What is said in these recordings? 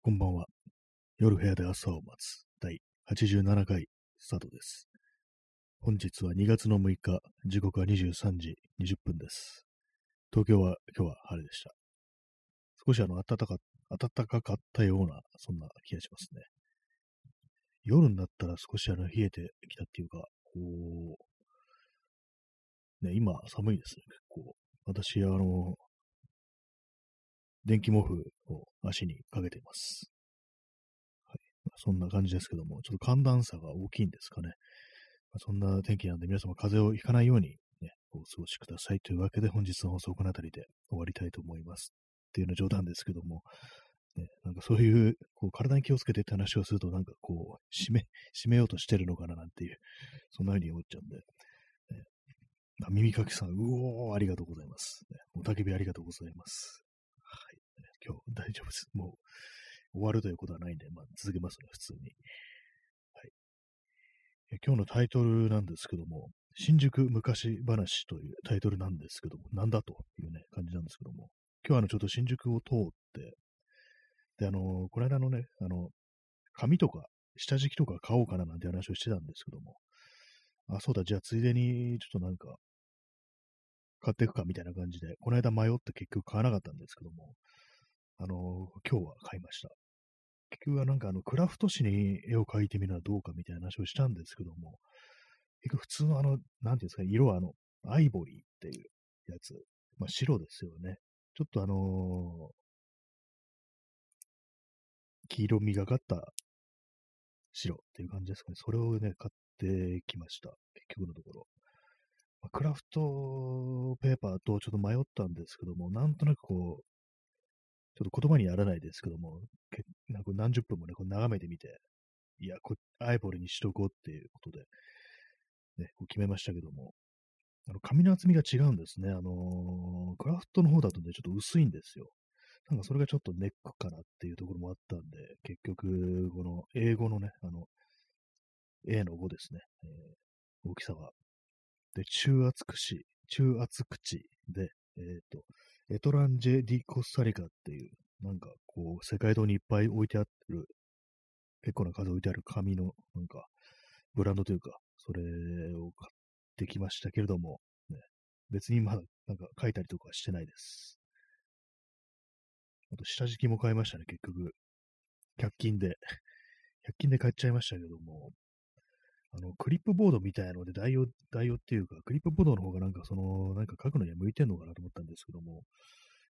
こんばんは。夜部屋で朝を待つ第87回スタートです。本日は2月の6日、時刻は23時20分です。東京は今日は晴れでした。少しあの暖か暖かかったような、そんな気がしますね。夜になったら少しあの冷えてきたっていうか、こう、ね、今寒いですね、結構。私、あの、電気毛布を足にかけています。はい。まあそんな感じですけども、ちょっと寒暖差が大きいんですかね。まあそんな天気なんで皆様風邪をひかないようにね、お過ごしくださいというわけで本日の放送この辺りで終わりたいと思います。っていうのは冗談ですけども、ね、なんかそういう、こう体に気をつけてって話をするとなんかこう、締め、締めようとしてるのかななんていう、そんな風に思っちゃうんで、耳かきさん、うおー、ありがとうございます。ねおたけびありがとうございます。今日大丈夫です。もう終わるということはないんで、まあ続けますね、普通に。はい。今日のタイトルなんですけども、新宿昔話というタイトルなんですけども、なんだというね、感じなんですけども、今日はあのちょっと新宿を通って、で、あのこの間のね、あの、紙とか下敷きとか買おうかななんて話をしてたんですけども、あ、そうだ、じゃあついでにちょっとなんか、買っていくかみたいな感じで、この間迷って結局買わなかったんですけども、あの今日は買いました。結局はなんかあの、クラフト紙に絵を描いてみるのはどうかみたいな話をしたんですけども、結局普通のあの、なんていうんですか、ね色はあの、アイボリーっていうやつ、まあ白ですよね。ちょっとあのー黄色みがかった白っていう感じですかね。それをね、買ってきました。結局のところ。まあクラフトペーパーとちょっと迷ったんですけども、なんとなくこう、ちょっと言葉にならないですけども、けなんか何十分もね、こう眺めてみて、いや、こアイボリーにしとこうっていうことで、ね、こう決めましたけども、あの、紙の厚みが違うんですね。あのークラフトの方だとね、ちょっと薄いんですよ。なんかそれがちょっとネックかなっていうところもあったんで、結局、この英語のね、あの、A の5ですね、えー大きさは。で、中厚口、中厚口で、えっ、と、エトランジェ・ディ・コスタリカっていう、なんかこう、世界堂にいっぱい置いてある、結構な数置いてある紙の、なんか、ブランドというか、それを買ってきましたけれども、ね、別にまだ、なんか書いたりとかしてないです。あと、下敷きも買いましたね、結局。100均で。100均で買っちゃいましたけども、あの、クリップボードみたいなので代用、代用っていうか、クリップボードの方がなんかその、なんか書くのには向いてんのかなと思ったんですけども、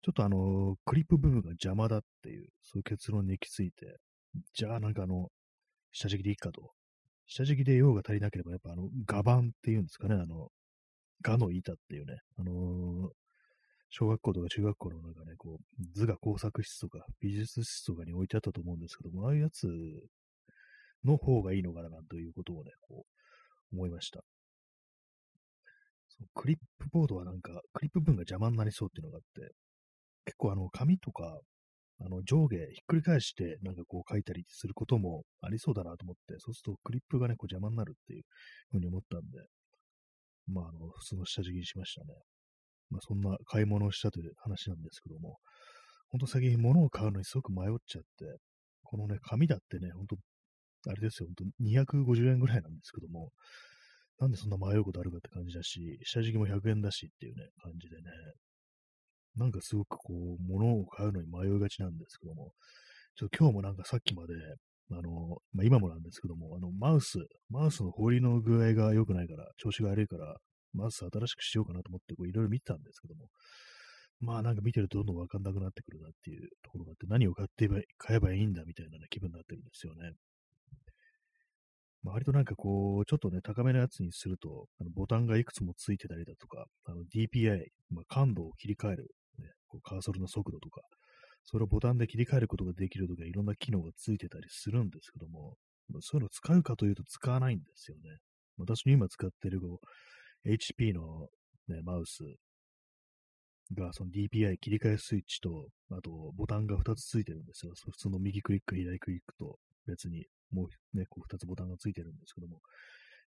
ちょっとあの、クリップ部分が邪魔だっていう、そういう結論に行き着いて、じゃあなんかあの、下敷きでいいかと。下敷きで用が足りなければ、やっぱあの、画板っていうんですかね、あの、画の板っていうね、あのー小学校とか中学校の中ね、こう、図画工作室とか美術室とかに置いてあったと思うんですけども、ああいうやつの方がいいのかななんということをね、こう、思いました。そのクリップボードはなんか、クリップ分が邪魔になりそうっていうのがあって、結構あの、紙とか、あの、上下ひっくり返して、なんかこう書いたりすることもありそうだなと思って、そうするとクリップがね、こう邪魔になるっていうふうに思ったんで、まあ、あの、普通の下敷きにしましたね。まあ、そんな買い物をしたという話なんですけども、ほんと最近物を買うのにすごく迷っちゃって、このね、紙だってね、ほんと、あれですよ、ほんと250円ぐらいなんですけども、なんでそんな迷うことあるかって感じだし、下敷きも100円だしっていうね、感じでね、なんかすごくこう、物を買うのに迷いがちなんですけども、ちょっと今日もなんかさっきまで、あの、まあ、今もなんですけども、あの、マウス、マウスの放りの具合が良くないから、調子が悪いから、マウス新しくしようかなと思って、こういろいろ見てたんですけども、まあなんか見てるとどんどんわかんなくなってくるなっていうところがあって、何を買ってば買えばいいんだみたいな、ね、気分になってるんですよね。割となんかこう、ちょっとね、高めのやつにすると、あのボタンがいくつもついてたりだとか、DPI、まあ、感度を切り替える、ね、こうカーソルの速度とか、それをボタンで切り替えることができるとか、いろんな機能がついてたりするんですけども、まあ、そういうのを使うかというと使わないんですよね。私の今使ってるこう HP の、ね、マウスが、その DPI 切り替えスイッチと、あとボタンが2つついてるんですよ。普通の右クリック、左クリックと別にもうね、こう2つボタンがついてるんですけども、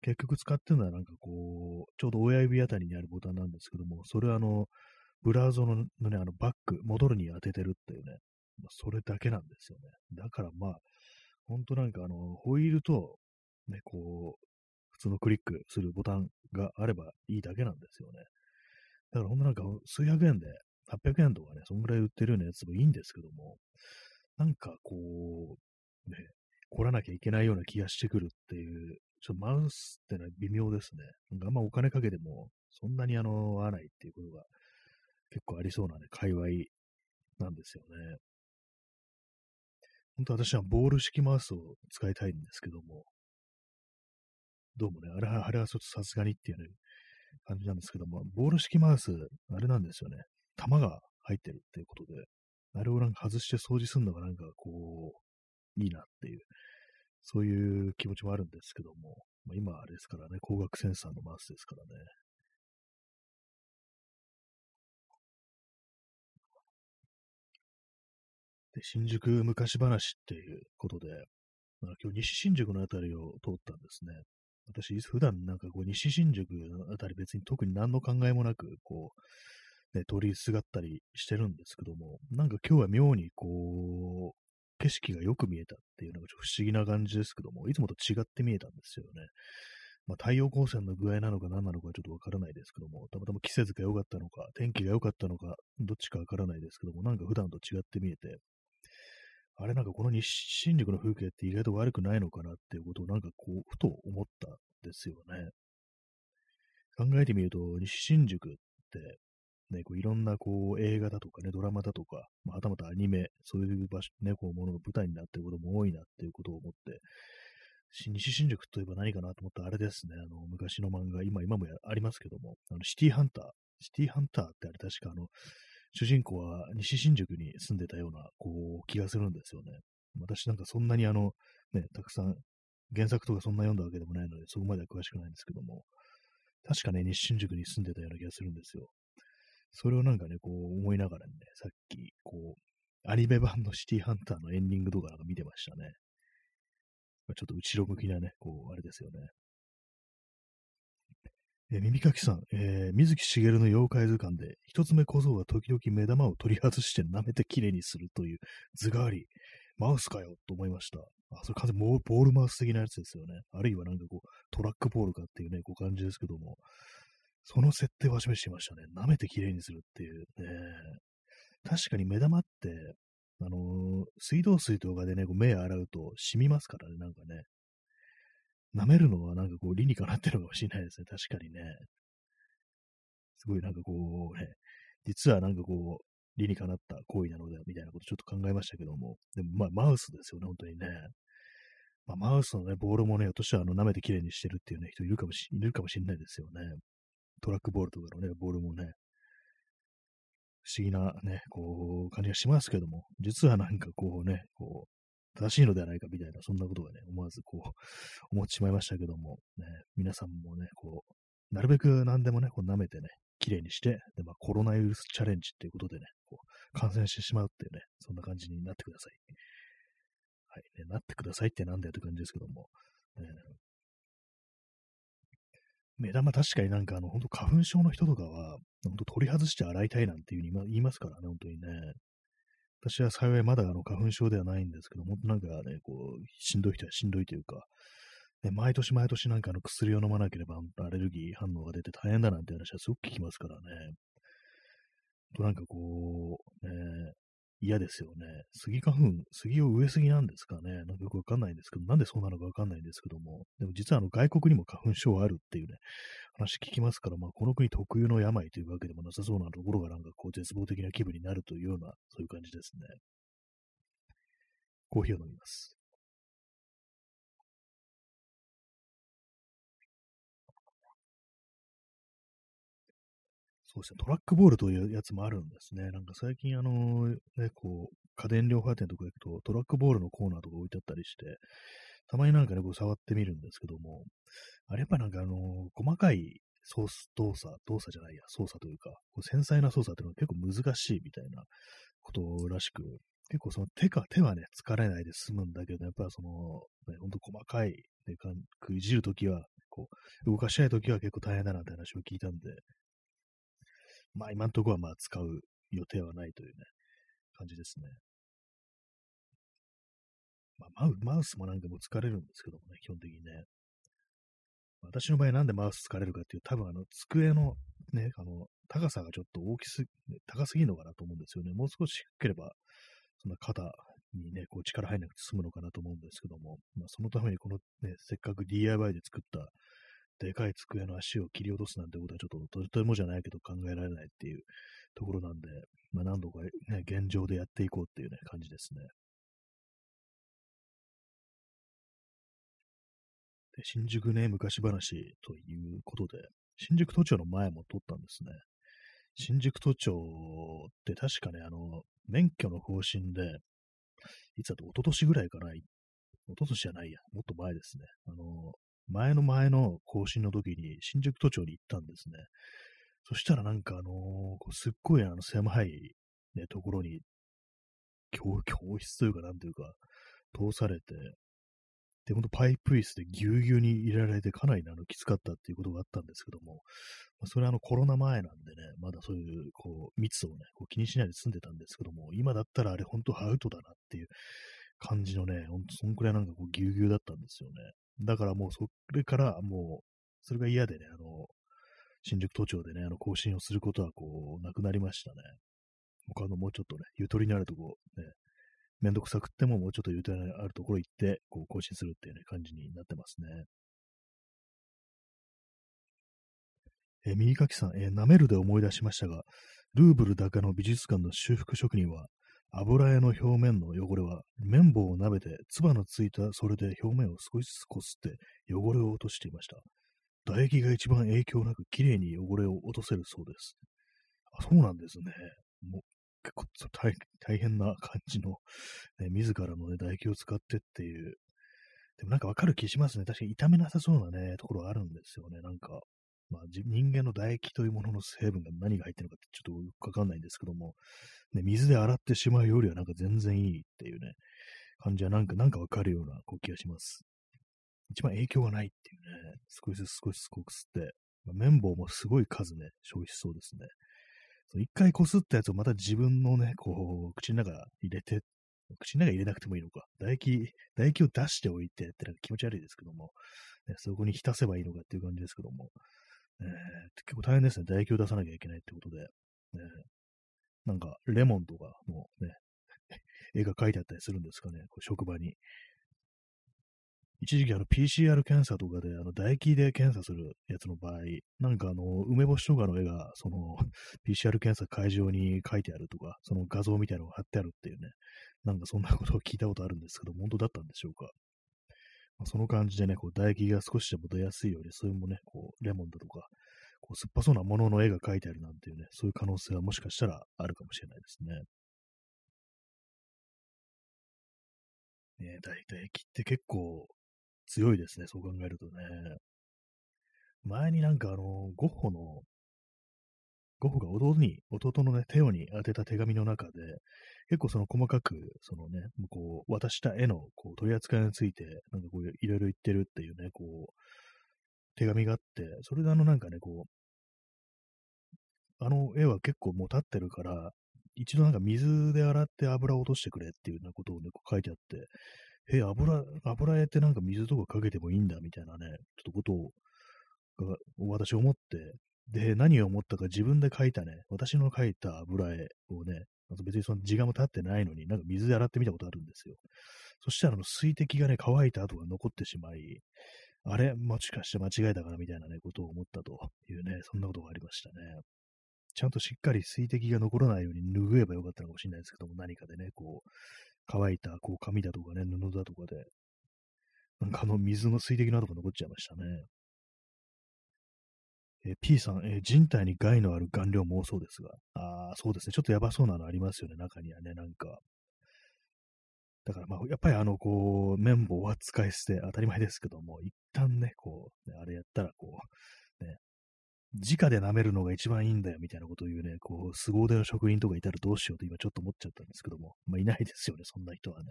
結局使ってるのはなんかこう、ちょうど親指あたりにあるボタンなんですけども、それはあの、ブラウザのね、あのバック、戻るに当ててるっていうね、まあ、それだけなんですよね。だからまあ、ほんとなんかあの、ホイールと、ね、こう、普通のクリックするボタンがあればいいだけなんですよね。だからほんとなんか数百円で、800円とかね、そんぐらい売ってるようなやつもいいんですけども、なんかこう、ね、凝らなきゃいけないような気がしてくるっていう、ちょっとマウスってのは微妙ですね。なんかあんまお金かけても、そんなにあの、合わないっていうことが結構ありそうなね、界隈なんですよね。本当私はボール式マウスを使いたいんですけども、どうもね、あれは、あれはちょっとさすがにっていうね、感じなんですけども、ボール式マウス、あれなんですよね。弾が入ってるっていうことで、あれをなんか外して掃除するのがなんかこう、いいなっていう、そういう気持ちもあるんですけども、まあ、今あれですからね、光学センサーのマウスですからね。で、新宿昔話っていうことで、まあ、今日西新宿のあたりを通ったんですね。私、普段なんかこう西新宿のあたり別に特に何の考えもなく、こう、ね、通りすがったりしてるんですけども、なんか今日は妙にこう、景色がよく見えたっていうのがちょっと不思議な感じですけども、いつもと違って見えたんですよね。まあ、太陽光線の具合なのか何なのかちょっとわからないですけども、たまたま季節が良かったのか、天気が良かったのか、どっちかわからないですけども、なんか普段と違って見えて、あれなんかこの西新宿の風景って意外と悪くないのかなっていうことをなんかこう、ふと思ったんですよね。考えてみると、西新宿って、ね、こういろんなこう映画だとかね、ドラマだとか、まあ、はたまたアニメ、そういう場所、ね、こうものの舞台になっていることも多いなっていうことを思って、西新宿といえば何かなと思ったらあれですね、あの、昔の漫画、今、今もありますけども、あの、シティハンター、シティハンターってあれ確かあの、主人公は西新宿に住んでたような、こう、気がするんですよね。私なんかそんなにあの、ね、たくさん、原作とかそんな読んだわけでもないので、そこまでは詳しくないんですけども、確かね、西新宿に住んでたような気がするんですよ。それをなんかね、こう思いながらね、さっき、こう、アニメ版のシティハンターのエンディングとかなんか見てましたね。まちょっと後ろ向きなね、こう、あれですよね。え、耳かきさん、えー、水木しげるの妖怪図鑑で、一つ目小僧は時々目玉を取り外して舐めてきれいにするという図があり、マウスかよと思いました。あ、それ完全にボールマウス的なやつですよね。あるいはなんかこう、トラックボールかっていうね、こう感じですけども、その設定は示していましたね。舐めてきれいにするっていうね。確かに目玉って、あのー、水道水とかでね、こう目洗うと染みますからね、なんかね。舐めるのはなんかこう理にかなってるのかもしれないですね。確かにね。すごいなんかこうね、実はなんかこう、理にかなった行為なのではみたいなことちょっと考えましたけども。でもまあマウスですよね、本当にね。まあ、マウスのね、ボールもね、ひょっとしたらあの舐めて綺麗にしてるっていうね、人いるかもしいるかもしれないですよね。トラックボールとかのね、ボールもね、不思議なね、こう、感じがしますけども、実はなんかこうね、こう、正しいのではないかみたいな、そんなことがね、思わずこう、思ってしまいましたけども、ね、皆さんもね、こう、なるべく何でもね、こう舐めてね、綺麗にして、で、まあ、コロナウイルスチャレンジっていうことでね、こう、感染してしまうっていうね、そんな感じになってください。はい、ね、なってくださいってなんだよって感じですけども、ね、目玉確かになんかあの、本当花粉症の人とかは、本当取り外して洗いたいなんていうふうに言いますからね、本当にね。私は幸いまだあの花粉症ではないんですけど、もっとなんかね、こう、しんどい人はしんどいというか、ね、毎年毎年なんかあの薬を飲まなければアレルギー反応が出て大変だなんて話はすごく聞きますからね。となんかこう、ね、嫌ですよね。杉花粉、杉を植えすぎなんですかね。なんかよくわかんないんですけど、なんでそうなのかわかんないんですけども、でも実はあの外国にも花粉症あるっていうね、話聞きますから、まあこの国特有の病というわけでもなさそうなところがなんかこう絶望的な気分になるというような、そういう感じですね。コーヒーを飲みます。そうですね、トラックボールというやつもあるんですね。なんか最近、あの、ね、こう、家電量販店とか行くと、トラックボールのコーナーとか置いてあったりして、たまになんかね、こう触ってみるんですけども、あれやっぱなんかあの、細かい操動作、動作じゃないや、操作というか、こう繊細な操作っていうのは結構難しいみたいなことらしく、結構その手か、手はね、疲れないで済むんだけど、やっぱりその、ね、ほんと細かい、ね、かいじるときは、こう、動かしたいときは結構大変だなって話を聞いたんで、まあ今んところはまあ使う予定はないというね、感じですね。マウマウスもなんかも疲れるんですけどもね、基本的にね。私の場合なんでマウス疲れるかっていう、多分あの、机のね、あの、高さがちょっと大きすぎ、高すぎるのかなと思うんですよね。もう少し低ければ、そんな肩にね、こう力入らなくて済むのかなと思うんですけども、まあ、そのためにこのね、せっかく DIY で作ったでかい机の足を切り落とすなんてことはちょっととてもじゃないけど考えられないっていうところなんで、まあ、何度かね、現状でやっていこうっていうね、感じですね。で新宿ね、昔話ということで、新宿都庁の前も撮ったんですね。新宿都庁って確かね、あの、免許の方針で、いつだと一昨年ぐらいかな、一昨年じゃないや、もっと前ですね。あの、前の前の更新の時に新宿都庁に行ったんですね。そしたらなんかあのー、すっごいあの狭い、ね、ところに教、教室というかなんていうか、通されて、で、ほんとパイプ椅子でぎゅうぎゅうに入れられてかなりあのきつかったっていうことがあったんですけども、まあ、それはあのコロナ前なんでね、まだそういうこう密をね、こう気にしないで済んでたんですけども、今だったらあれ本当アウトだなっていう感じのね、ほんとそんくらいなんかこうぎゅうぎゅうだったんですよね。だからもうそれからもう、それが嫌でね、あの、新宿都庁でね、あの、更新をすることはこう、なくなりましたね。他のもうちょっとね、ゆとりのあるとこ、ね、めんどくさくってももうちょっとゆとりのあるところ行って、こう、更新するっていうね、感じになってますね。え右書きさん、え舐めるで思い出しましたが、ルーブル高の美術館の修復職人は、油絵の表面の汚れは、綿棒を舐めて、唾のついたそれで表面を少しずつこすって汚れを落としていました。唾液が一番影響なく綺麗に汚れを落とせるそうです。あ、そうなんですね。もう結構大大変な感じの、ね、自らの、ね、唾液を使ってっていう。でもなんかわかる気しますね。確かに痛めなさそうなね、ところあるんですよね。なんか、まあ、人間の唾液というものの成分が何が入ってるのかってちょっとよくわかんないんですけども、ね、水で洗ってしまうよりはなんか全然いいっていうね、感じはなんか、なんかわかるような気がします。一番影響がないっていうね、少しずつ少しずつこう吸って、まあ、綿棒もすごい数ね、消費しそうですね。一回こすったやつをまた自分のね、こう、口の中入れて、口の中入れなくてもいいのか。唾液、唾液を出しておいてってなんか気持ち悪いですけども、ね、そこに浸せばいいのかっていう感じですけども、えー、結構大変ですね。唾液を出さなきゃいけないってことで、ね、なんか、レモンとかもね、絵が描いてあったりするんですかね、こう職場に。一時期あの PCR 検査とかで、あの唾液で検査するやつの場合、なんかあの、梅干しとかの絵が、その PCR 検査会場に書いてあるとか、その画像みたいなのが貼ってあるっていうね、なんかそんなことを聞いたことあるんですけど、本当だったんでしょうか。その感じでね、こう唾液が少しでも出やすいように、そういうもね、こう、レモンだとか、こう酸っぱそうなものの絵が描いてあるなんていうね、そういう可能性はもしかしたらあるかもしれないですね。ね、唾液って結構強いですね、そう考えるとね。前になんかあの、ゴッホの、ゴッホが弟に、弟のね、テオに当てた手紙の中で、結構その細かく、そのね、こう、渡した絵のこう取り扱いについて、なんかこう、いろいろ言ってるっていうね、こう、手紙があって、それであのなんかね、こう、あの絵は結構もう立ってるから、一度なんか水で洗って油を落としてくれっていうようなことをね、こう書いてあって、え、油、油絵ってなんか水とかかけてもいいんだみたいなね、ちょっとことを、私思って、で、何を思ったか自分で描いたね、私の描いた油絵をね、別にその時間も経ってないのに、なんか水で洗ってみたことあるんですよ。そしたらあの水滴がね、乾いた跡が残ってしまい、あれ？もしかして間違えたかなみたいなね、ことを思ったというね、そんなことがありましたね。ちゃんとしっかり水滴が残らないように拭えばよかったのかもしれないですけども、何かでね、こう、乾いたこう紙だとかね、布だとかで、なんかあの水の水滴の跡が残っちゃいましたね。えー、P さん、えー、人体に害のある顔料も多そうですが、ああ、そうですね。ちょっとやばそうなのありますよね、中にはね、なんか。だからまあ、やっぱりあの、こう、綿棒は使い捨て、当たり前ですけども、一旦ね、こう、ね、あれやったら、こう、ね、直で舐めるのが一番いいんだよみたいなことを言うね、こう、凄腕の職人とかいたらどうしようと今ちょっと思っちゃったんですけども、まあいないですよね、そんな人はね。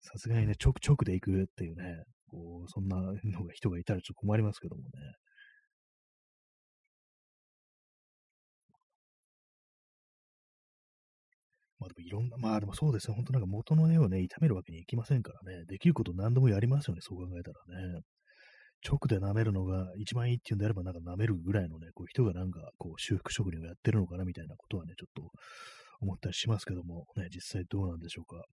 さすがにね、ちょくちょくで行くっていうね、こう、そんなのが人がいたらちょっと困りますけどもね。あでもいろんな、まあでもそうですね、本当なんか元の絵をね、炒めるわけにいきませんからね、できること何度もやりますよね、そう考えたらね。直で舐めるのが一番いいっていうんであれば、なんか舐めるぐらいのね、こう人がなんかこう修復職人をやってるのかなみたいなことはね、ちょっと思ったりしますけども、ね、実際どうなんでしょうか。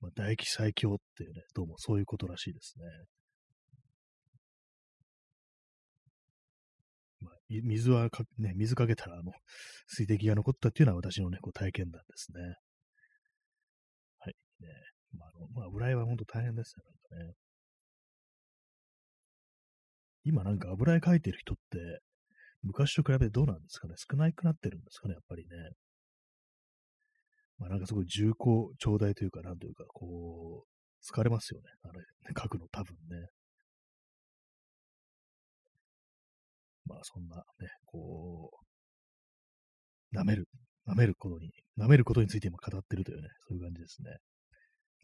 まあ、唾液最強っていうね、どうもそういうことらしいですね。水はか、ね、水かけたら、あの、水滴が残ったっていうのは私のね、こう体験談ですね。はい。ね。まあ、あの、まあ、裏絵は本当大変ですよ、なんかね。今なんか油絵描いてる人って、昔と比べてどうなんですかね？少なくなってるんですかねやっぱりね。まあなんかすごい重厚、長大というか、なんというか、こう、疲れますよね。あれ、書くの多分ね。まあそんなね、こう、舐める、舐めることに、舐めることについて今語ってるというね、そういう感じですね。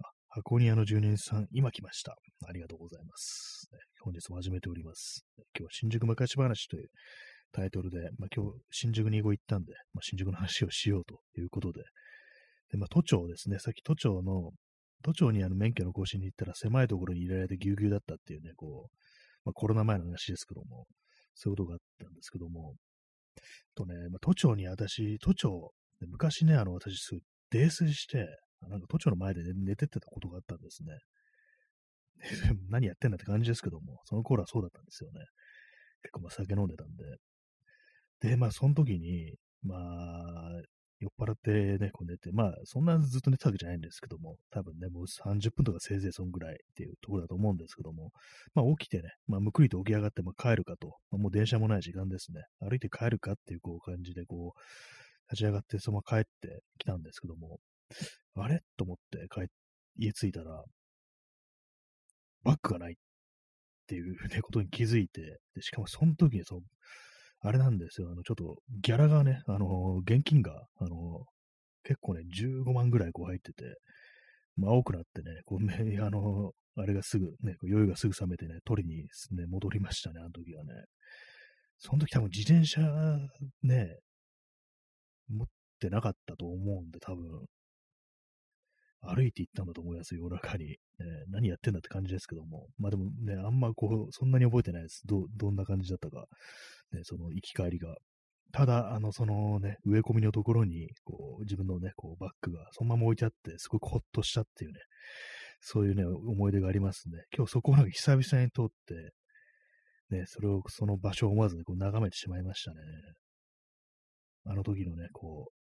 あ箱庭の住人さん、今来ました。ありがとうございます。本日も始めております。今日は新宿昔話というタイトルで、まあ、今日新宿に行ったんで、まあ、新宿の話をしようということで、でまあ、都庁ですね、さっき都庁の、都庁にあの免許の更新に行ったら狭いところに入れられてぎゅうぎゅうだったっていうね、こう、まあ、コロナ前の話ですけども、そういうことがあったんですけども、とね、まあ、都庁に私、都庁、昔ね、あの、私すごい泥酔して、なんか都庁の前で、ね、寝てってたことがあったんですね。何やってんだって感じですけども、その頃はそうだったんですよね。結構まあ酒飲んでたんで。で、まあその時に、まあ、酔っ払ってね、こう寝て、まあそんなずっと寝てたわけじゃないんですけども、多分ね、もう30分とかせいぜいそんぐらいっていうところだと思うんですけども、まあ起きてね、まあむくりと起き上がって、まあ、帰るかと、まあ、もう電車もない時間ですね。歩いて帰るかっていうこう感じでこう、立ち上がってそのまま帰ってきたんですけども、あれ？と思って帰家着いたら、バッグがないっていうね、ことに気づいて、でしかもその時にその、あれなんですよ、あの、ちょっとギャラがね、あの、現金が、あの、結構ね、15万ぐらいこう入ってて、まあ、多くなってね、こう、ね、あの、あれがすぐ、ね、酔いがすぐ冷めてね、取りに、ね、戻りましたね、あの時はね。その時多分自転車ね、持ってなかったと思うんで、多分、歩いて行ったんだと思います、夜中に。えー、何やってんだって感じですけども。まあでもね、あんまこう、そんなに覚えてないです。ど、どんな感じだったか。ね、その行き帰りが。ただ、あの、そのね、植え込みのところに、こう、自分のね、こう、バッグがそのまま置いてあって、すごくほっとしたっていうね、そういうね、思い出がありますね。今日そこをなんか久々に通って、ね、それを、その場所を思わずね、こう眺めてしまいましたね。あの時のね、こう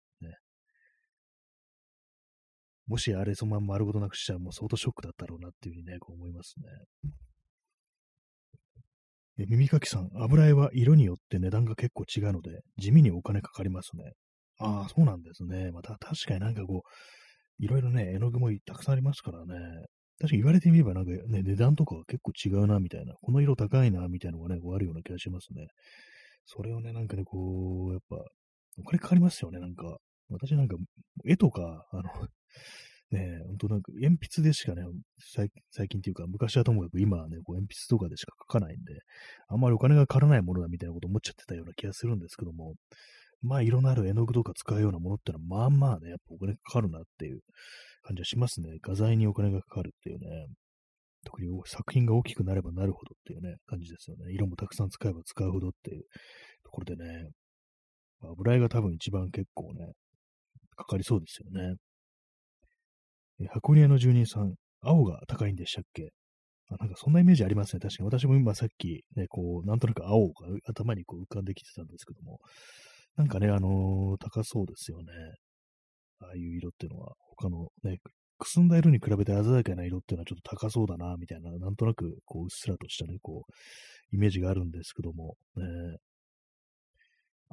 もしあれそのまま丸ごとなくしたらもう相当ショックだったろうなっていうふうにね、こう思いますね。耳かきさん、油絵は色によって値段が結構違うので、地味にお金かかりますね。ああ、そうなんですね。また確かになんかこう、いろいろね、絵の具もたくさんありますからね。確かに言われてみればなんかね、値段とかが結構違うな、みたいな。この色高いな、みたいなのがね、こうあるような気がしますね。それをね、なんかね、こう、やっぱ、お金かかりますよね、なんか。私なんか、絵とか、あの、ねえ、ほんとなんか鉛筆でしかね、最近っていうか昔はともかく今はね、こう鉛筆とかでしか書かないんで、あんまりお金がかからないものだみたいなこと思っちゃってたような気がするんですけども、まあ色のある絵の具とか使うようなものってのはまあまあね、やっぱお金かかるなっていう感じはしますね。画材にお金がかかるっていうね。特に作品が大きくなればなるほどっていうね、感じですよね。色もたくさん使えば使うほどっていうところでね、油絵が多分一番結構ね、かかりそうですよね。え箱庭の住人さん、青が高いんでしたっけ？あなんかそんなイメージありますね。確かに。私も今さっき、ね、こう、なんとなく青が頭にこう浮かんできてたんですけども、なんかね、あのー、高そうですよね。ああいう色っていうのは、他のね、くすんだ色に比べて鮮やかな色っていうのはちょっと高そうだな、みたいな、なんとなく、こう、うっすらとしたね、こう、イメージがあるんですけども、ね、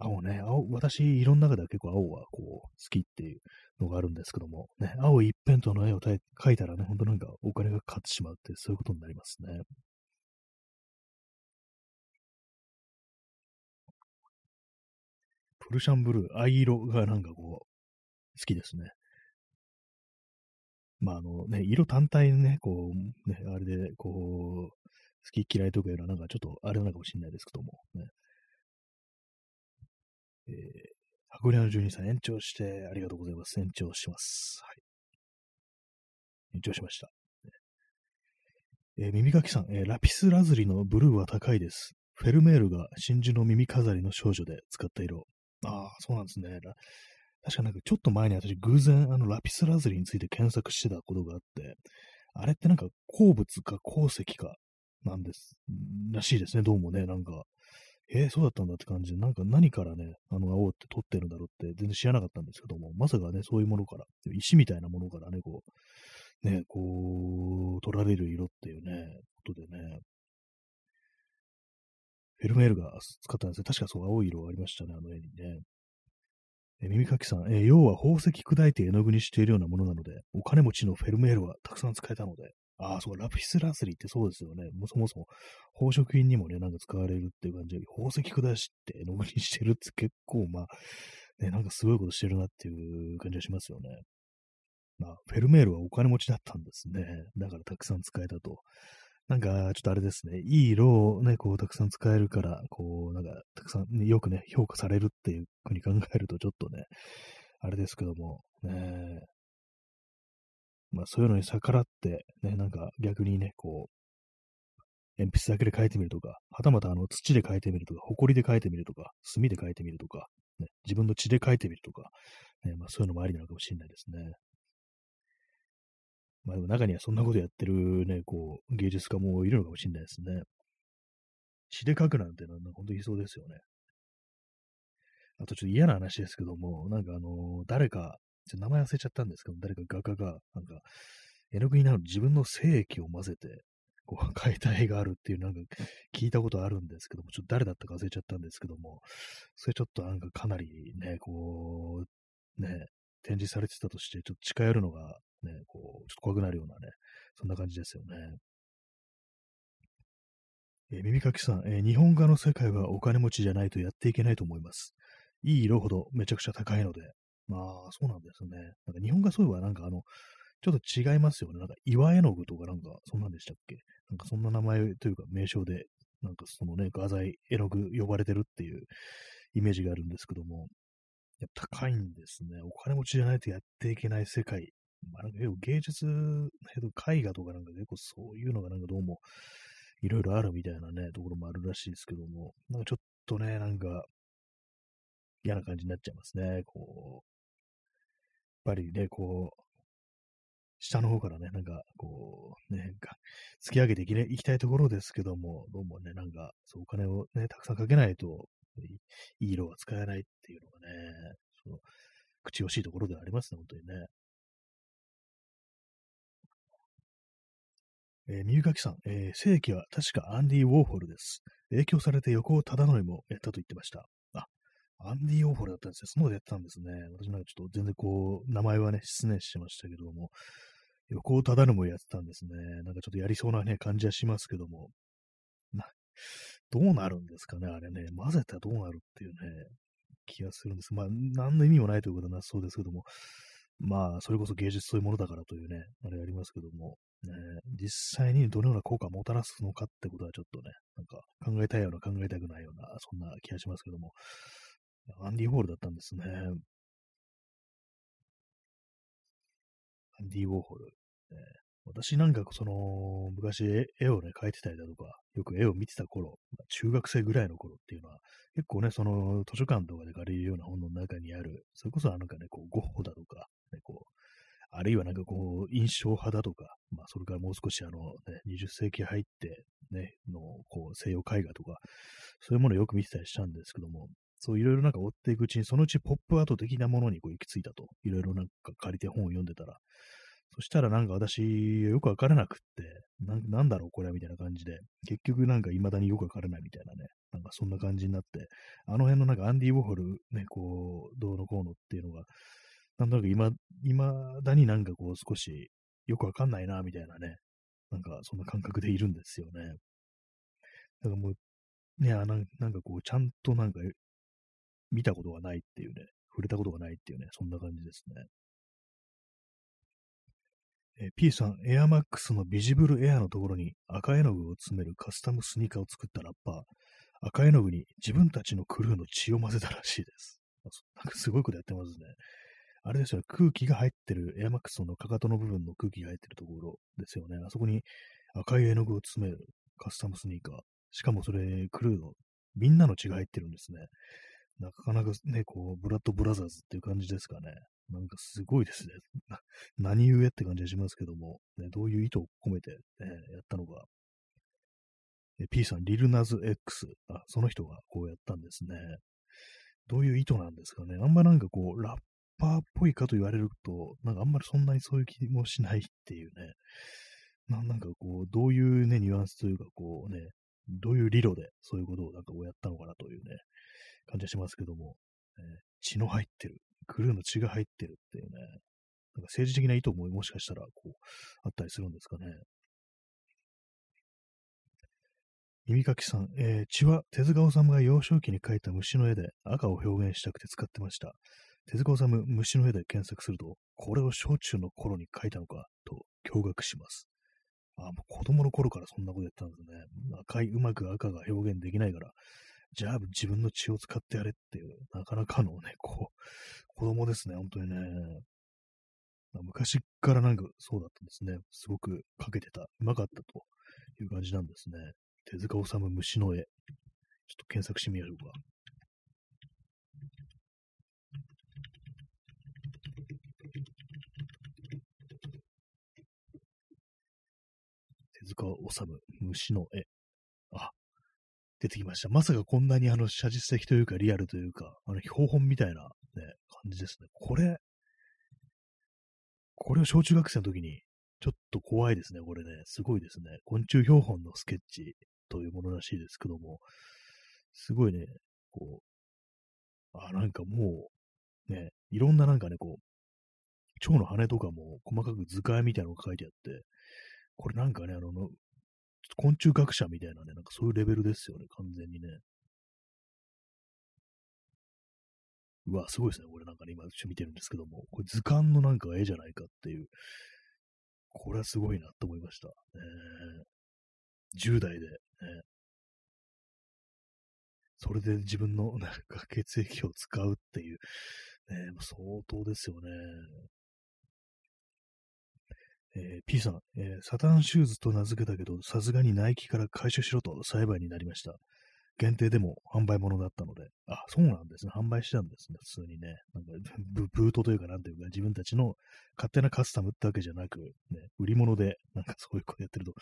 青ね、青、私、色の中では結構青はこう、好きっていうのがあるんですけども、ね、青一辺倒の絵を描いたらね、ほんとなんかお金がかかってしまうって、そういうことになりますね。プルシャンブルー、藍色がなんかこう、好きですね。まああのね、色単体ね、こう、ね、あれで、こう、好き嫌いとかいうのはなんかちょっとあれなのかもしれないですけども、ね。えー、箱根の12さん、延長してありがとうございます。延長します。はい。延長しました。えー、耳かきさん、えー、ラピスラズリのブルーは高いです。フェルメールが真珠の耳飾りの少女で使った色。ああ、そうなんですね。確かなんかちょっと前に私偶然あのラピスラズリについて検索してたことがあって、あれってなんか鉱物か鉱石かなんです、らしいですね、どうもね、なんか。えー、そうだったんだって感じで、なんか何からね、あの青って取ってるんだろうって全然知らなかったんですけども、まさかね、そういうものから、石みたいなものからね、こう、ね、こう、取られる色っていうね、ことでね、フェルメールが使ったんですね。確かそう、青い色がありましたね、あの絵にね。え耳かきさん、え要は宝石砕いて絵の具にしているようなものなので、お金持ちのフェルメールはたくさん使えたので、ああ、そう、ラピスラスリってそうですよね。もそもそも宝飾品にもね、なんか使われるっていう感じで、宝石下して絵の具にしてるって結構、まあ、ね、なんかすごいことしてるなっていう感じがしますよね。まあ、フェルメールはお金持ちだったんですね。だからたくさん使えたと。なんか、ちょっとあれですね、いい色をね、こう、たくさん使えるから、こう、なんか、たくさん、よくね、評価されるっていうふうに考えると、ちょっとね、あれですけども、ね、まあそういうのに逆らって、ね、なんか逆にね、こう、鉛筆だけで書いてみるとか、はたまたあの土で書いてみるとか、埃で書いてみるとか、墨で書いてみるとか、ね、自分の血で書いてみるとか、ね、まあそういうのもありなのかもしれないですね。まあでも中にはそんなことやってるね、こう、芸術家もいるのかもしれないですね。血で書くなんてのは本当にいそうですよね。あとちょっと嫌な話ですけども、なんかあの、誰か、ちょ名前忘れちゃったんですけど、誰か画家が、なんか、絵の具になる自分の精液を混ぜて、こう、描いた絵があるっていう、なんか、聞いたことあるんですけども、ちょっと誰だったか忘れちゃったんですけども、それちょっとなんかかなりね、こう、ね、展示されてたとして、ちょっと近寄るのが、ね、こう、ちょっと怖くなるようなね、そんな感じですよね。え、耳かきさん、え、日本画の世界はお金持ちじゃないとやっていけないと思います。いい色ほどめちゃくちゃ高いので。まあ、そうなんですね。なんか日本画そういえばなんかあの、ちょっと違いますよね。なんか岩絵の具とかなんか、そんなんでしたっけ？なんかそんな名前というか名称で、なんかそのね、画材、絵の具呼ばれてるっていうイメージがあるんですけども、やっぱ高いんですね。お金持ちじゃないとやっていけない世界まあ、なんか芸術、絵画とかなんか結構そういうのがなんかどうもいろいろあるみたいなね、ところもあるらしいですけども、なんかちょっとね、なんか嫌な感じになっちゃいますね。こう、ぱりね、こう、下の方からね、なんか、こう、ね、か突き上げていき,、ね、いきたいところですけども、どうもね、なんか、そうお金をね、たくさんかけないと、いい色は使えないっていうのがね、その口惜しいところではありますね、本当にね。えー、三垣さん、えー、正規は確かアンディ・ウォーホルです。影響されて横尾忠則もやったと言ってました。アンディ・ウォーホルだったんですよ。そのことやってたんですね。私なんかちょっと全然こう、名前はね、失念してましたけども、横尾忠則もやってたんですね。なんかちょっとやりそうなね、感じはしますけども、な、どうなるんですかね、あれね。混ぜたらどうなるっていうね、気がするんです。まあ、何の意味もないということはなそうですけども、まあ、それこそ芸術そういうものだからというね、あれありますけども、ね、実際にどのような効果をもたらすのかってことはちょっとね、なんか考えたいような考えたくないような、そんな気がしますけども、アンディ・ウォールだったんですね。アンディ・ウォーホル。ね、私なんかその、昔絵をね、描いてたりだとか、よく絵を見てた頃、中学生ぐらいの頃っていうのは、結構ね、その図書館とかで借りるような本の中にある、それこそなんかね、こう、ゴッホだとか、ね、こう、あるいはなんかこう、印象派だとか、まあ、それからもう少しあの、ね、20世紀入って、ね、の、こう、西洋絵画とか、そういうものをよく見てたりしたんですけども、そういろいろなんか追っていくうちに、そのうちポップアート的なものにこう行き着いたと。いろいろなんか借りて本を読んでたら。そしたらなんか私、よくわからなくって、ななんだろうこれみたいな感じで、結局なんか未だによくわからないみたいなね、なんかそんな感じになって、あの辺のなんかアンディ・ウォーホル、ね、こう、どうのこうのっていうのが、なんとなく今、今だになんかこう少しよくわかんないな、みたいなね。なんかそんな感覚でいるんですよね。だからもう、ね、ななんかこう、ちゃんとなんか見たことがないっていうね、触れたことがないっていうね、そんな感じですね。え P さん、エアマックスのビジブルエアのところに赤絵の具を詰めるカスタムスニーカーを作ったラッパー。赤絵の具に自分たちのクルーの血を混ぜたらしいです。なんかすごいことやってますね。あれですよ、空気が入ってる、エアマックスのかかとの部分の空気が入ってるところですよね。あそこに赤い絵の具を詰めるカスタムスニーカー。しかもそれ、クルーの、みんなの血が入ってるんですね。なかなかね、こう、ブラッドブラザーズっていう感じですかね。なんかすごいですね。何故って感じがしますけども、ね、どういう意図を込めて、ね、やったのか。P さん、リルナズ X。あ、その人がこうやったんですね。どういう意図なんですかね。あんまなんかこう、ラッパーっぽいかと言われると、なんかあんまりそんなにそういう気もしないっていうね。ななんかこう、どういうね、ニュアンスというか、こうね、どういう理路でそういうことをなんかこうやったのかなというね、感じがしますけども、えー、血の入ってる、クルーの血が入ってるっていうね、なんか政治的な意図ももしかしたらこう、あったりするんですかね。耳かきさん、えー、血は手塚治虫が幼少期に描いた虫の絵で赤を表現したくて使ってました。手塚治虫虫の絵で検索すると、これを小中の頃に描いたのかと驚愕します。あ、もう子供の頃からそんなことやったんですね。赤い、うまく赤が表現できないから、じゃあ自分の血を使ってやれっていう、なかなかのね、こう、子供ですね、本当にね。昔からなんかそうだったんですね。すごく描けてた、うまかったという感じなんですね。手塚治虫虫の絵。ちょっと検索してみましょうか。手塚治虫虫の絵。出てきました。まさかこんなにあの写実的というかリアルというか、あの標本みたいなね、感じですね。これ、これを小中学生の時に、ちょっと怖いですね、これね。すごいですね。昆虫標本のスケッチというものらしいですけども、すごいね、こう、あ、なんかもう、ね、いろんななんかね、こう、蝶の羽とかも細かく図解みたいなのが書いてあって、これなんかね、あの、昆虫学者みたいなね、なんかそういうレベルですよね、完全にね。うわ、すごいですね。これなんかね、今見てるんですけども、これ図鑑のなんか絵じゃないかっていう、これはすごいなと思いました。え10代で、ね、それで自分のなんか血液を使うっていう、ね、相当ですよね。えー、P さん、えー、サタンシューズと名付けたけど、さすがにナイキから回収しろと裁判になりました。限定でも販売物だったので、あ、そうなんですね。販売したんですね。普通にね。なんかブブートというか、なんていうか、自分たちの勝手なカスタムってわけじゃなく、ね、売り物で、なんかそういうことやってると、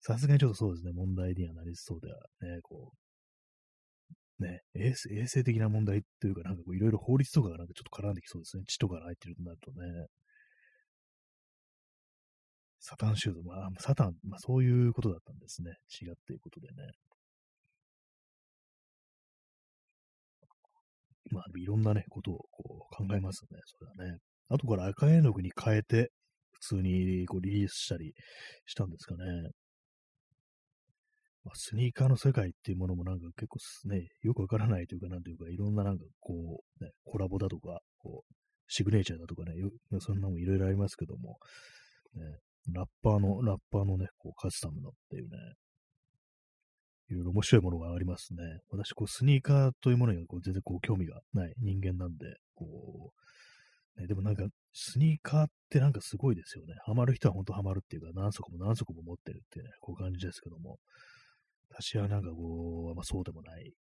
さすがにちょっとそうですね、問題にはなりそうでは、ね、こう、ね、衛生的な問題というか、なんかこう、いろいろ法律とかがなんかちょっと絡んできそうですね。血とかが入ってるとなるとね。サタンシューズ、まあ、サタン、まあそういうことだったんですね。違っていうことでね。まあ、いろんなね、ことをこう考えますね。それはね。後から赤絵の具に変えて、普通にこうリリースしたりしたんですかね。まあ、スニーカーの世界っていうものもなんか結構ね、よくわからないというか、なんというか、いろんななんかこう、ね、コラボだとか、こう、シグネチャーだとかね、そんなもいろいろありますけども、ね、ラッパーの、ラッパーのね、こうカスタムのっていうね、いろいろ面白いものがありますね。私、こう、スニーカーというものにはこう全然こう興味がない人間なんで、こう、ね、でもなんか、スニーカーってなんかすごいですよね。ハマる人は本当ハマるっていうか、何足も何足も持ってるっていうね、こういう感じですけども、私はなんかこう、まそうでもない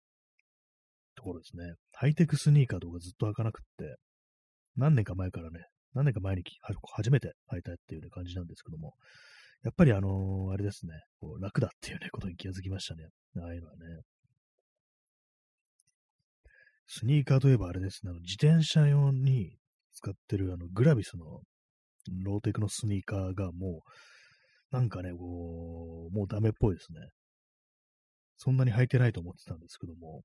ところですね。ハイテクスニーカーとかずっと履かなくって、何年か前からね、何年か前に初めて履いたっていう、ね、感じなんですけども、やっぱりあのー、あれですね、こう楽だっていうね、ことに気がつきましたね。ああいうのはね。スニーカーといえばあれですね、あの自転車用に使ってるあのグラビスのローテクのスニーカーがもう、なんかね、こう、もうダメっぽいですね。そんなに履いてないと思ってたんですけども、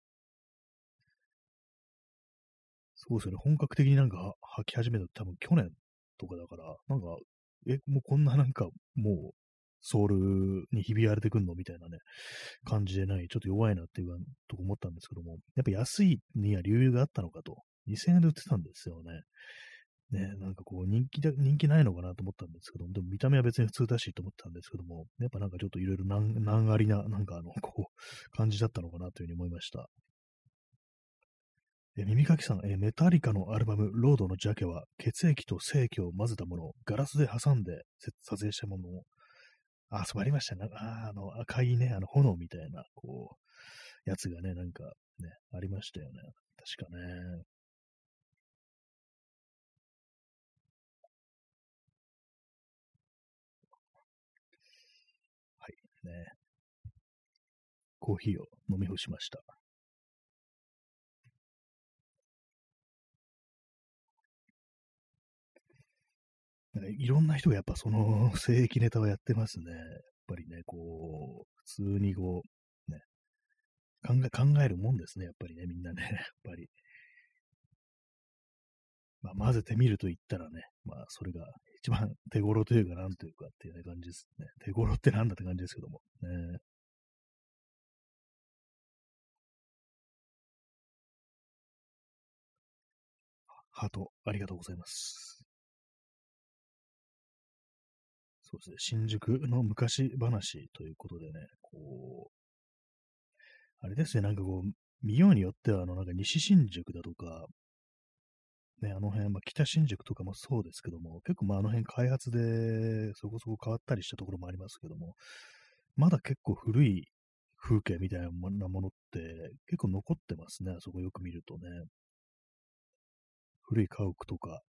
そうですよね、本格的になんか履き始めた多分去年とかだから、なんかえ、もうこんななんか、もう、ソウルにひび割れてくんのみたいなね、感じでない、ちょっと弱いなっていうとこ思ったんですけども、やっぱ安いには理由があったのかと。2000円で売ってたんですよね。ね、なんかこう人気だ、人気ないのかなと思ったんですけども、でも見た目は別に普通だしと思ったんですけども、やっぱなんかちょっといろいろ難ありな、なんかあの、こう、感じだったのかなというふうに思いました。え耳かきさん、えメタリカのアルバム、ロードのジャケは、血液と正気を混ぜたものをガラスで挟んで撮影したものを、あ、そうありましたね。ああの、赤いね、あの、炎みたいな、こう、やつがね、なんか、ね、ありましたよね。確かね。はい、ね。コーヒーを飲み干しました。いろんな人がやっぱその 聖域ネタをやってますね。やっぱりね、こう、普通にこう、ね、考え、考えるもんですね、やっぱりね、みんなね、やっぱり。まあ、混ぜてみると言ったらね、まあ、それが一番手頃というか、なんというかっていう、感じですね。手頃ってなんだって感じですけども。ね。ハート、ありがとうございます。うで、新宿の昔話ということでね、こう、あれですね、なんかこう、見ようによっては、あの、なんか西新宿だとか、ね、あの辺、まあ、北新宿とかもそうですけども、結構まああの辺開発でそこそこ変わったりしたところもありますけども、まだ結構古い風景みたいなものって結構残ってますね、そこよく見るとね。古い家屋とか、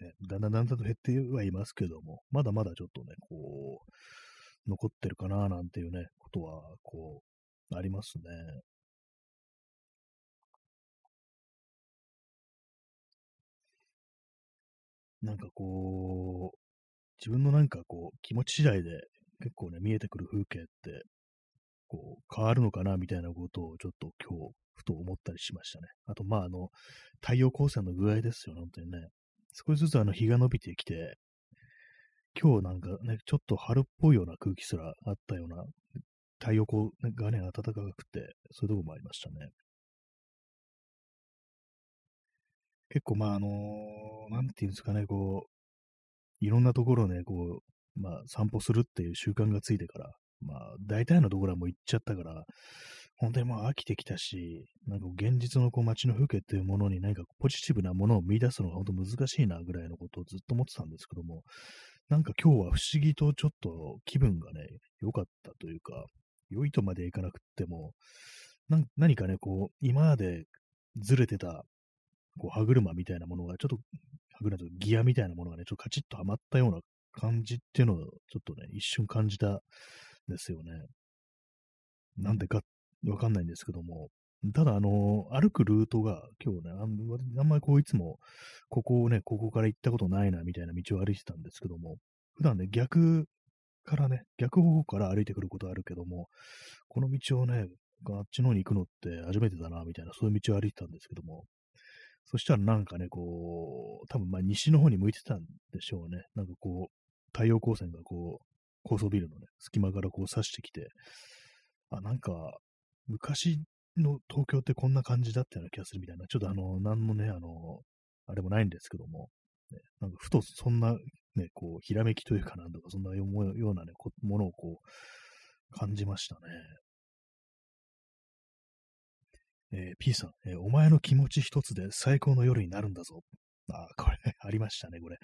ね、だんだんだんだんと減ってはいますけども、まだまだちょっとね、こう、残ってるかななんていうね、ことは、こう、ありますね。なんかこう、自分のなんかこう、気持ち次第で結構ね、見えてくる風景って、こう、変わるのかなみたいなことをちょっと今日、ふと思ったりしましたね。あと、まあ、あの、太陽光線の具合ですよ、本当にね。少しずつあの日が伸びてきて、今日なんかね、ちょっと春っぽいような空気すらあったような、太陽光がね、暖かくて、そういうとこもありましたね。結構まああのー、なんていうんですかね、こう、いろんなところね、こう、まあ散歩するっていう習慣がついてから、まあ大体のところはもう行っちゃったから、本当にまあ飽きてきたし、なんか現実のこう街の風景っていうものに何かポジティブなものを見出すのが本当難しいなぐらいのことをずっと思ってたんですけども、なんか今日は不思議とちょっと気分がね、良かったというか、良いとまでいかなくっても、何かね、こう、今までずれてた、こう、歯車みたいなものが、ちょっと、歯車とギアみたいなものがね、ちょっとカチッとはまったような感じっていうのを、ちょっとね、一瞬感じたんですよね。なんでかっわかんないんですけども、ただ、あの、歩くルートが、今日ね、あんまりこう、いつも、ここをね、ここから行ったことないな、みたいな道を歩いてたんですけども、普段ね、逆からね、逆方向から歩いてくることあるけども、この道をね、あっちの方に行くのって初めてだな、みたいな、そういう道を歩いてたんですけども、そしたらなんかね、こう、多分まあ西の方に向いてたんでしょうね。なんかこう、太陽光線がこう、高層ビルのね、隙間からこう刺してきて、あ、なんか、昔の東京ってこんな感じだったような気がするみたいな、ちょっとあの、なんもね、あの、あれもないんですけども、ね、なんかふとそんな、ね、こう、ひらめきというかなんとか、そんなようなね、ものをこう、感じましたね。えー、P さん、えー、お前の気持ち一つで最高の夜になるんだぞ。あ、これ、ありましたね、これ。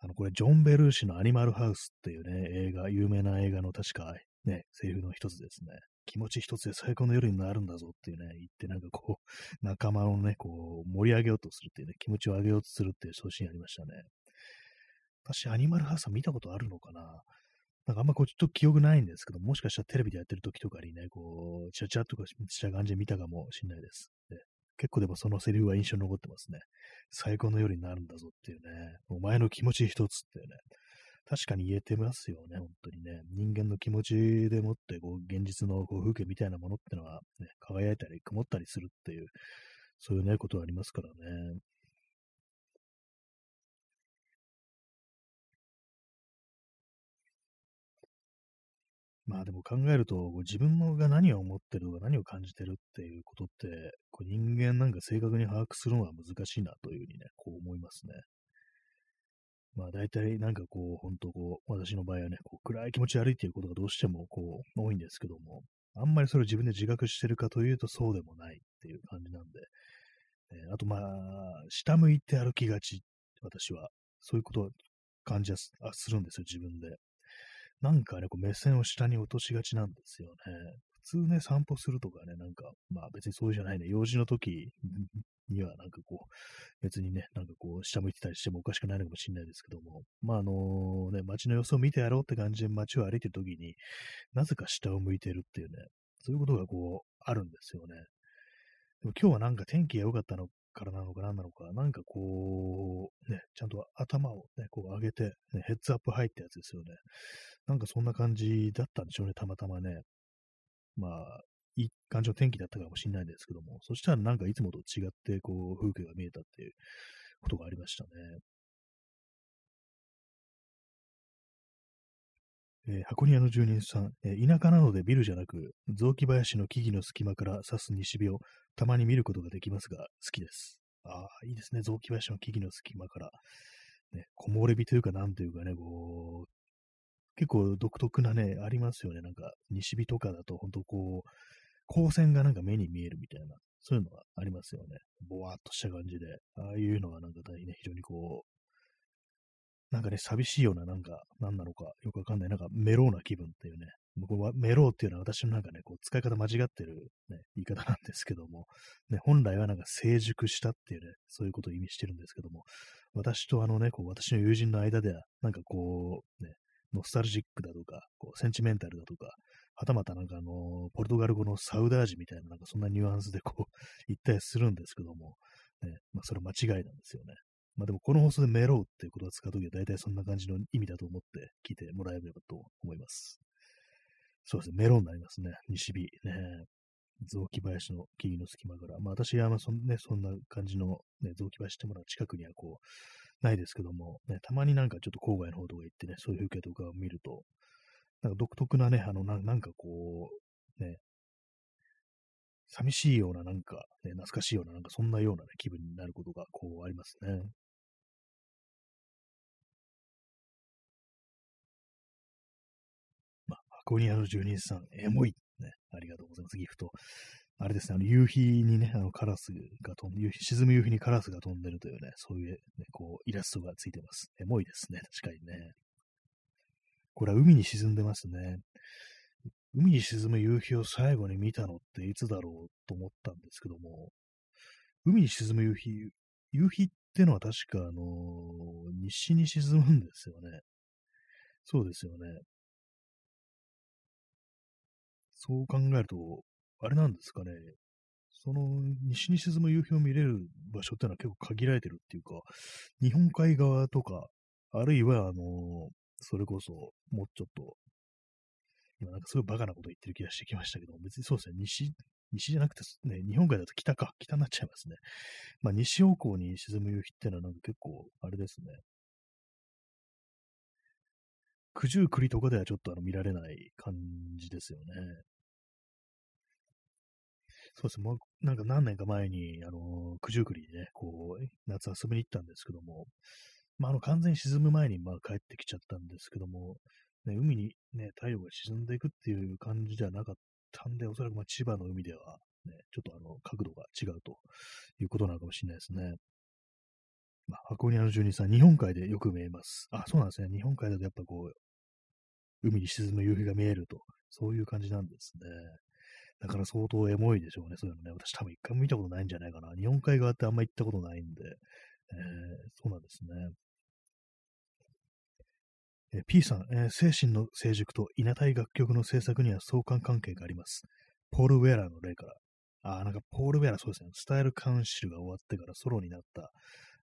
あの、これ、ジョン・ベルーシのアニマルハウスっていうね、映画、有名な映画の確か、ね、セリフの一つですね。気持ち一つで最高の夜になるんだぞっていうね、言ってなんかこう、仲間をね、こう、盛り上げようとするっていうね、気持ちを上げようとするっていうそうシーンありましたね。私、アニマルハウス見たことあるのかな？なんかあんまこう、ちょっと記憶ないんですけど、もしかしたらテレビでやってる時とかにね、こう、チャチャとかした感じで見たかもしれないです。ね、結構でもそのセリフは印象に残ってますね。最高の夜になるんだぞっていうね、お前の気持ち一つっていうね、確かに言えてますよね、本当にね。人間の気持ちでもって、こう、現実のこう風景みたいなものってのは、ね、輝いたり曇ったりするっていう、そういうね、ことはありますからね。まあでも考えると、自分が何を思ってるとか何を感じてるっていうことって、こう人間なんか正確に把握するのは難しいなというふうにね、こう思いますね。まあ大体なんかこう、本当こう、私の場合はね、こう暗い気持ちで歩いていることがどうしてもこう、多いんですけども、あんまりそれを自分で自覚してるかというとそうでもないっていう感じなんで、ね、あとまあ、下向いて歩きがち、私は。そういうことを感じはするんですよ、自分で。なんかね、こう目線を下に落としがちなんですよね。普通ね、散歩するとかね、なんか、まあ別にそうじゃないね、用事の時にはなんかこう、別にね、なんかこう、下向いてたりしてもおかしくないのかもしれないですけども、まああのね、街の様子を見てやろうって感じで街を歩いてる時になぜか下を向いてるっていうね、そういうことがこう、あるんですよね。でも今日はなんか天気が良かったのからなのか何なのか、なんかこう、ね、ちゃんと頭をね、こう上げて、ね、ヘッズアップ入ったやつですよね。なんかそんな感じだったんでしょうね、たまたまね。まあ、いい感じの天気だったかもしれないんですけども、そしたらなんかいつもと違って、こう、風景が見えたっていうことがありましたね。えー、箱庭の住人さん、えー、田舎なのでビルじゃなく、雑木林の木々の隙間から刺す西日をたまに見ることができますが、好きです。ああ、いいですね。雑木林の木々の隙間から。ね、木漏れ日というか、なんというかね、こう、結構独特なね、ありますよね。なんか、西日とかだと、本当こう、光線がなんか目に見えるみたいな、そういうのがありますよね。ぼわっとした感じで。ああいうのはなんか大変ね、非常にこう、なんかね、寂しいような、なんか、何なのかよくわかんない、なんかメローな気分っていうね。こはメローっていうのは私のなんかね、こう使い方間違ってる、ね、言い方なんですけども、ね、本来はなんか成熟したっていうね、そういうことを意味してるんですけども、私とあのね、こう私の友人の間では、なんかこう、ね、ノスタルジックだとか、こうセンチメンタルだとか、はたまたなんかあの、ポルトガル語のサウダージみたいな、なんかそんなニュアンスでこう、言ったりするんですけども、ね、まあそれ間違いなんですよね。まあでもこの放送でメロウっていうことを使うときは大体そんな感じの意味だと思って聞いてもらえればと思います。そうですね、メロウになりますね。西日。ね。雑木林の木々の隙間から。まあ私はまあそ,、ね、そんな感じの、ね、雑木林ってものは近くにはこう、ないですけども、ね、たまになんかちょっと郊外の方とか行ってね、そういう風景とかを見ると、なんか独特なね、あの、ななんかこう、ね、寂しいような、なんか、ね、懐かしいような、なんかそんなような、ね、気分になることが、こう、ありますね。まあ、箱庭の住人さん、エモい。ね、ありがとうございます。ギフト。あれですね、あの夕日にね、あのカラスが飛んで、沈む夕日にカラスが飛んでるというね、そういう、ね、こう、イラストがついてます。エモいですね、確かにね。これは海に沈んでますね。海に沈む夕日を最後に見たのっていつだろうと思ったんですけども、海に沈む夕日、夕日ってのは確かあのー、西に沈むんですよね。そうですよね。そう考えると、あれなんですかね、その西に沈む夕日を見れる場所っていうのは結構限られてるっていうか、日本海側とか、あるいは、あの、それこそ、もうちょっと、今なんかすごいバカなこと言ってる気がしてきましたけど、別にそうですね、西、西じゃなくて、ね、日本海だと北か、北になっちゃいますね。まあ、西方向に沈む夕日っていうのはなんか結構、あれですね。九十九里とかではちょっとあの見られない感じですよね。そうですね、もうなんか何年か前に、あの、九十九里にね、こう、夏遊びに行ったんですけども、まあ、あの、完全に沈む前に、まあ、帰ってきちゃったんですけども、ね、海にね、太陽が沈んでいくっていう感じではなかったんで、おそらくまあ千葉の海では、ね、ちょっとあの、角度が違うということなのかもしれないですね。まあ、箱庭の住人さん、日本海でよく見えます。あ、そうなんですね。日本海だとやっぱこう、海に沈む夕日が見えると、そういう感じなんですね。だから相当エモいでしょうね。そういうのね。私多分一回も見たことないんじゃないかな。日本海側ってあんま行ったことないんで。えー、そうなんですね。え P さん、えー、精神の成熟と稲体楽曲の制作には相関関係があります。ポール・ウェラーの例から。あ、なんかポール・ウェラーそうですね。スタイルカウンシルが終わってからソロになった、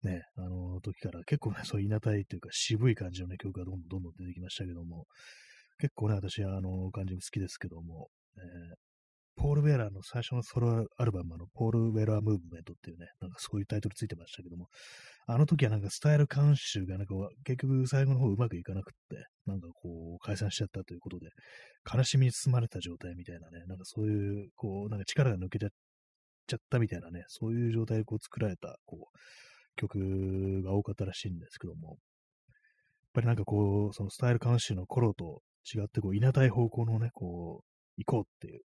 ね、あの時から結構ね、そういう稲体というか渋い感じのね、曲がどんどんどんどん出てきましたけども、結構ね、私はあの感じも好きですけども、えー、ポール・ウェラーの最初のソロアルバムのポール・ウェラー・ムーブメントっていうね、なんかそういうタイトルついてましたけども、あの時はなんかスタイル監修がなんか結局最後の方うまくいかなくって、なんかこう解散しちゃったということで、悲しみに包まれた状態みたいなね、なんかそういう、こう、なんか力が抜けちゃったみたいなね、そういう状態でこう作られた、こう、曲が多かったらしいんですけども、やっぱりなんかこう、そのスタイル監修の頃と違って、こう、いなたい方向のね、こう、行こうっていう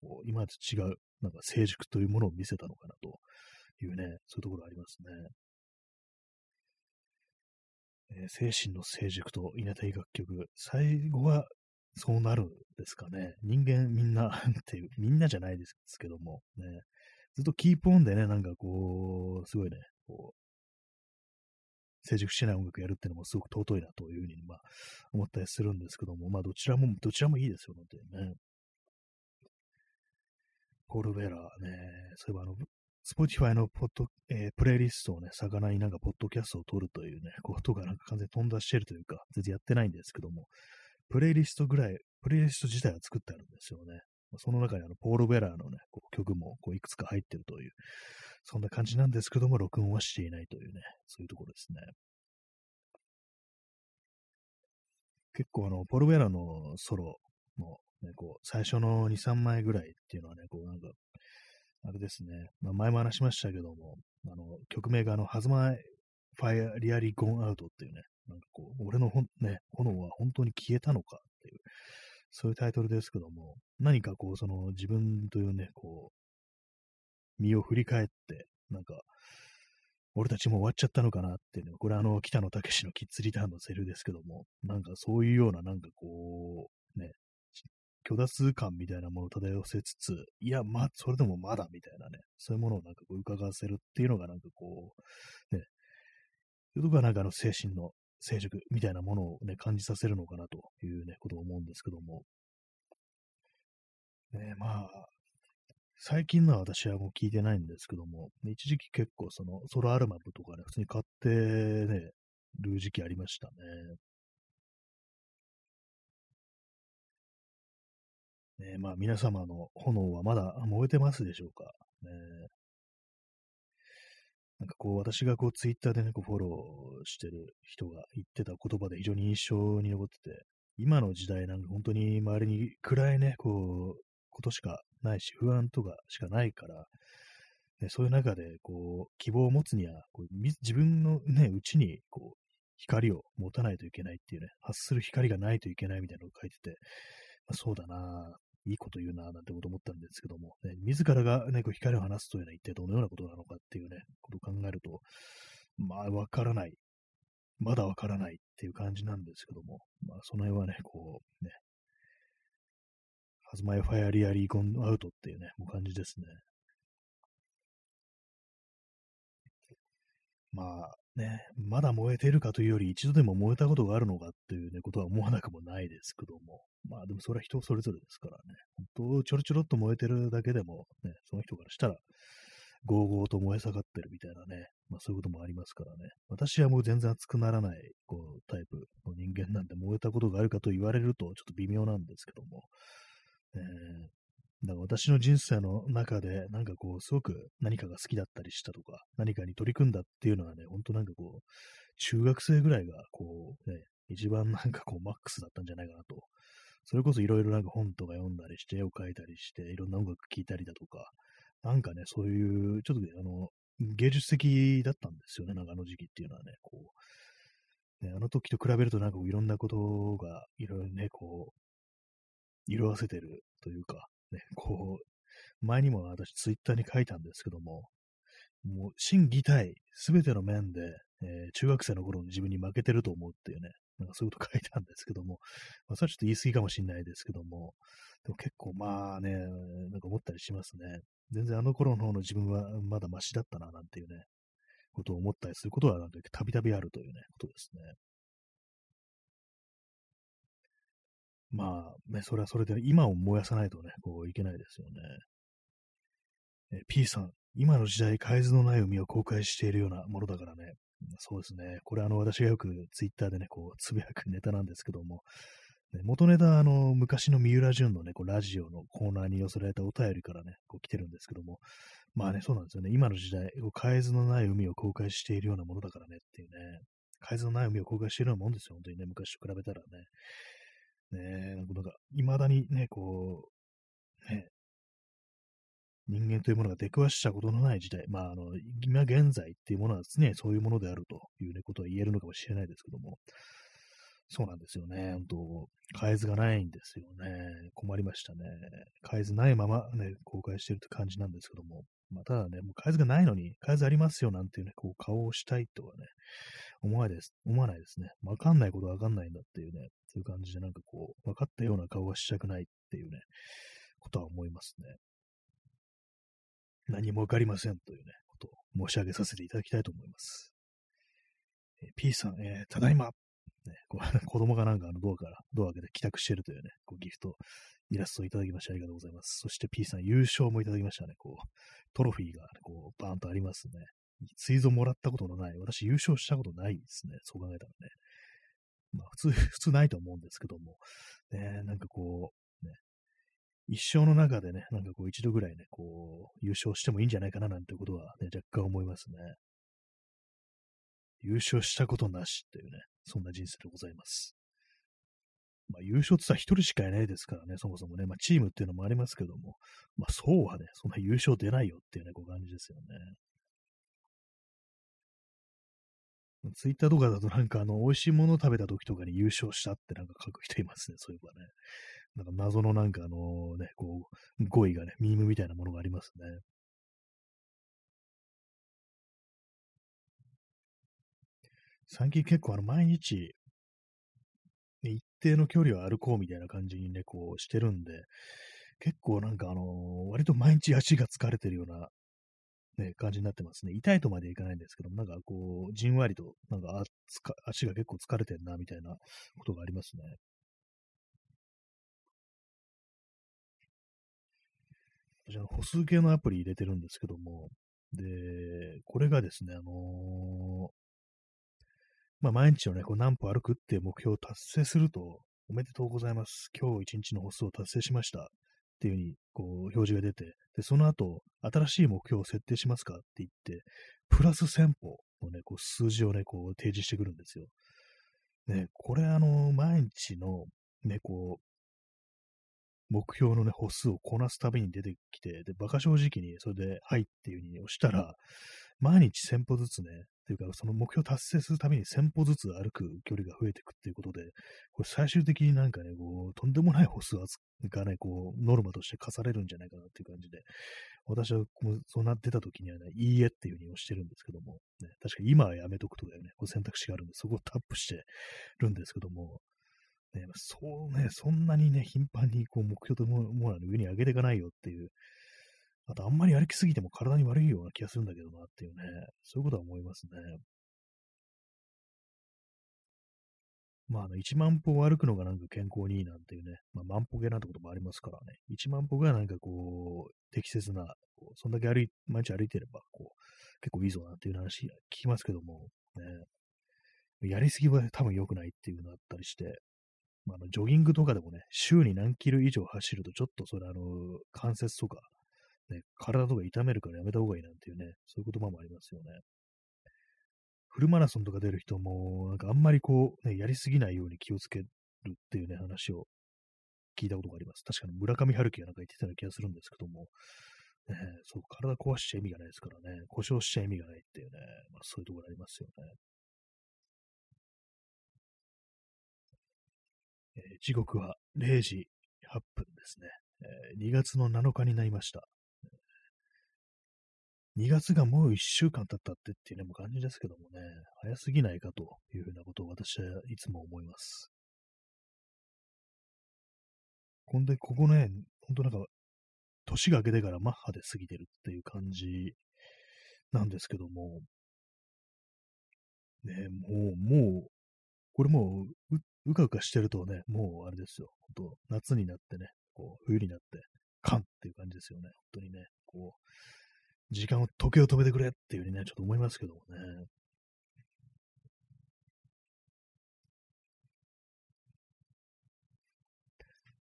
こう今までと違う、なんか成熟というものを見せたのかなというね、そういうところありますね。えー、精神の成熟と稲たい楽曲。最後はそうなるんですかね。人間みんな っていう、みんなじゃないですけども、ね。ずっとキープオンでね、なんかこう、すごいね、こう、成熟してない音楽やるっていうのもすごく尊いなというふうに、まあ、思ったりするんですけども、まあ、どちらも、どちらもいいですよ、本当にね。ポール・ベラーね、そういえばあの、Spotify のポッド、えー、プレイリストをね、魚になんかポッドキャストを撮るというね、ことがなんか完全に飛んだしてるというか、全然やってないんですけども、プレイリストぐらい、プレイリスト自体は作ってあるんですよね。その中にあの、ポール・ベラーのね、こう曲もこういくつか入ってるという、そんな感じなんですけども、録音はしていないというね、そういうところですね。結構あの、ポール・ベラーのソロの、ね、こう、最初の2、3枚ぐらいっていうのはね、こうなんか、あれですね、まあ、前も話しましたけども、あの、曲名があの、はずまファイアリアリゴンアウトっていうね、なんかこう、俺のほん、ね、炎は本当に消えたのかっていう、そういうタイトルですけども、何かこう、その自分というね、こう、身を振り返って、なんか、俺たちも終わっちゃったのかなっていうね、これあの、北野武のキッズリターンのセリフですけども、なんかそういうような、なんかこう、ね、虚脱感みたいなものを漂わせつつ、いや、まあ、それでもまだみたいなね、そういうものをなんかこう伺わせるっていうのがなんかこう、ね、いうとこがなんかあの精神の成熟みたいなものをね、感じさせるのかなというね、ことを思うんですけども。ね、まあ、最近のは私はもう聞いてないんですけども、一時期結構そのソロアルバムとかね、普通に買ってね、る時期ありましたね。ね、まあ皆様の炎はまだ燃えてますでしょうか？ね、なんかこう私がこうツイッターでね、こうフォローしてる人が言ってた言葉で非常に印象に残ってて、今の時代なんか本当に周りに暗いね、こう、ことしかないし、不安とかしかないから、ね、そういう中でこう希望を持つにはこう自分のね、うちにこう光を持たないといけないっていうね、発する光がないといけないみたいなのを書いてて、まあ、そうだないいこと言うな、なんてこと思ったんですけども、ね、自らがね、こう光を放つというのは一体どのようなことなのかっていうね、ことを考えると、まあ、わからない。まだわからないっていう感じなんですけども、まあ、その辺はね、こう、ね、ハズマイファイアリアリーゴンアウトっていうね、もう感じですね。まあね、まだ燃えているかというより、一度でも燃えたことがあるのかっていうね、ことは思わなくもないですけども。まあでもそれは人それぞれですからね。本当、ちょろちょろっと燃えてるだけでも、ね、その人からしたら、ゴーゴーと燃え盛ってるみたいなね、まあそういうこともありますからね。私はもう全然熱くならない、こう、タイプの人間なんで燃えたことがあるかと言われるとちょっと微妙なんですけども。えーだか私の人生の中で、なんかこう、すごく何かが好きだったりしたとか、何かに取り組んだっていうのはね、ほんとなんかこう、中学生ぐらいが、こう、ね、一番なんかこう、マックスだったんじゃないかなと。それこそいろいろなんか本とか読んだりして、絵を描いたりして、いろんな音楽聴いたりだとか、なんかね、そういう、ちょっとあの、芸術的だったんですよね、なんかあの時期っていうのはね、こう、ね、あの時と比べるとなんかいろんなことが、いろいろね、こう、色あせてるというか、ね、こう、前にも私ツイッターに書いたんですけども、もう、心技体、すべての面で、えー、中学生の頃の自分に負けてると思うっていうね、なんかそういうこと書いたんですけども、まあ、それはちょっと言い過ぎかもしれないですけども、でも結構まあね、なんか思ったりしますね。全然あの頃の方の自分はまだマシだったな、なんていうね、ことを思ったりすることは、なんかたびたびあるというね、ことですね。まあ、ね、それはそれで、今を燃やさないとね、こういけないですよね。え P さん、今の時代、海図のない海を公開しているようなものだからね。そうですね。これ、あの、私がよくツイッターでね、こう、つぶやくネタなんですけども、ね、元ネタ、あの、昔の三浦淳のね、こう、ラジオのコーナーに寄せられたお便りからね、こう、来てるんですけども、まあね、そうなんですよね。今の時代、海図のない海を公開しているようなものだからねっていうね、海図のない海を公開しているようなもんですよ、本当にね、昔と比べたらね。ねえなんか、未だにね、こう、ね、人間というものが出くわしたことのない時代、まあ、あの、今現在っていうものは常にそういうものであるという、ね、ことは言えるのかもしれないですけども、そうなんですよね。本当変え図がないんですよね。困りましたね。変え図ないままね、公開してるって感じなんですけども。まあ、ただね、もう変え図がないのに、変え図ありますよなんていうね、こう顔をしたいとはね、思わないです。思わないですね。わかんないことわかんないんだっていうね、そういう感じでなんかこう、分かったような顔はしたくないっていうね、ことは思いますね。何もわかりませんというね、ことを申し上げさせていただきたいと思います。えー、P さん、えー、ただいま、ね、子供がなんかあのドアから、ドア開けて帰宅してるというね、こうギフト、イラストをいただきましてありがとうございます。そして P さん優勝もいただきましたね。こう、トロフィーが、ね、こう、バーンとありますね。追蔵もらったことのない、私優勝したことないですね。そう考えたらね。まあ普通、普通ないと思うんですけども、ね、なんかこう、ね、一生の中でね、なんかこう一度ぐらいね、こう、優勝してもいいんじゃないかななんてことはね、若干思いますね。優勝したことなしっていうね、そんな人生でございます。まあ、優勝ってさ、一人しかいないですからね、そもそもね、まあ、チームっていうのもありますけども、まあ、そうはね、そんな優勝出ないよっていうね、こう感じですよね。ツイッターとかだとなんかあの、美味しいもの食べた時とかに優勝したってなんか書く人いますね、そういえばね。なんか謎のなんかあのね、こう、語彙がね、ミームみたいなものがありますね。最近結構あの、毎日、一定の距離を歩こうみたいな感じにね、こうしてるんで、結構なんかあのー、割と毎日足が疲れてるような、ね、感じになってますね。痛いとまでいかないんですけども、なんかこう、じんわりと、なんか足が結構疲れてるな、みたいなことがありますね。私、あ、歩数計のアプリ入れてるんですけども、で、これがですね、あのーまあ、毎日をね、こう何歩歩くっていう目標を達成すると、おめでとうございます。今日一日の歩数を達成しました。っていうふうに、こう、表示が出て、で、その後、新しい目標を設定しますかって言って、プラス1000歩のね、こう、数字をね、こう、提示してくるんですよ。ね、これ、あの、毎日の、ね、こう、目標のね、歩数をこなすたびに出てきて、で、馬鹿正直にそれで、はいっていう風に押したら、毎日1000歩ずつね、というか、その目標達成するために1000歩ずつ歩く距離が増えていくっていうことで、これ最終的になんかね、こう、とんでもない歩数がね、こう、ノルマとして課されるんじゃないかなっていう感じで、私はそうなってた時にはね、いいえっていうふうに押してるんですけども、ね、確かに今はやめとくとかね、こう選択肢があるんで、そこをタップしてるんですけども、ね、そうね、そんなにね、頻繁にこう目標とももの上に上げていかないよっていう。あと、あんまり歩きすぎても体に悪いような気がするんだけどなっていうね、そういうことは思いますね。まあ、あの、1万歩歩くのがなんか健康にいいなんていうね、まあ、万歩計なんてこともありますからね、1万歩がなんかこう、適切な、こうそんだけ歩い、毎日歩いてれば、こう、結構いいぞなんていう話聞きますけども、ね、やりすぎは多分良くないっていうのがあったりして、まあ、のジョギングとかでもね、週に何キロ以上走ると、ちょっとそれあの、関節とか、ね、体とか痛めるからやめた方がいいなんていうね、そういう言葉もありますよね。フルマラソンとか出る人も、なんかあんまりこう、ね、やりすぎないように気をつけるっていうね、話を聞いたことがあります。確かに村上春樹がなんか言ってたような気がするんですけども、ね、そう、体壊しちゃ意味がないですからね、故障しちゃ意味がないっていうね、まあそういうところありますよね。えー、時刻は0時8分ですね、えー。2月の7日になりました。2月がもう1週間経ったってっていうね、も感じですけどもね、早すぎないかというふうなことを私はいつも思います。ほんで、ここね、ほんとなんか、年が明けてからマッハで過ぎてるっていう感じなんですけども、ね、もう、もう、これもう、うかうかしてるとね、もうあれですよ。本当夏になってね、こう、冬になって、カンっていう感じですよね。本当にね、こう、時間を、時計を止めてくれっていうふうにね、ちょっと思いますけどもね。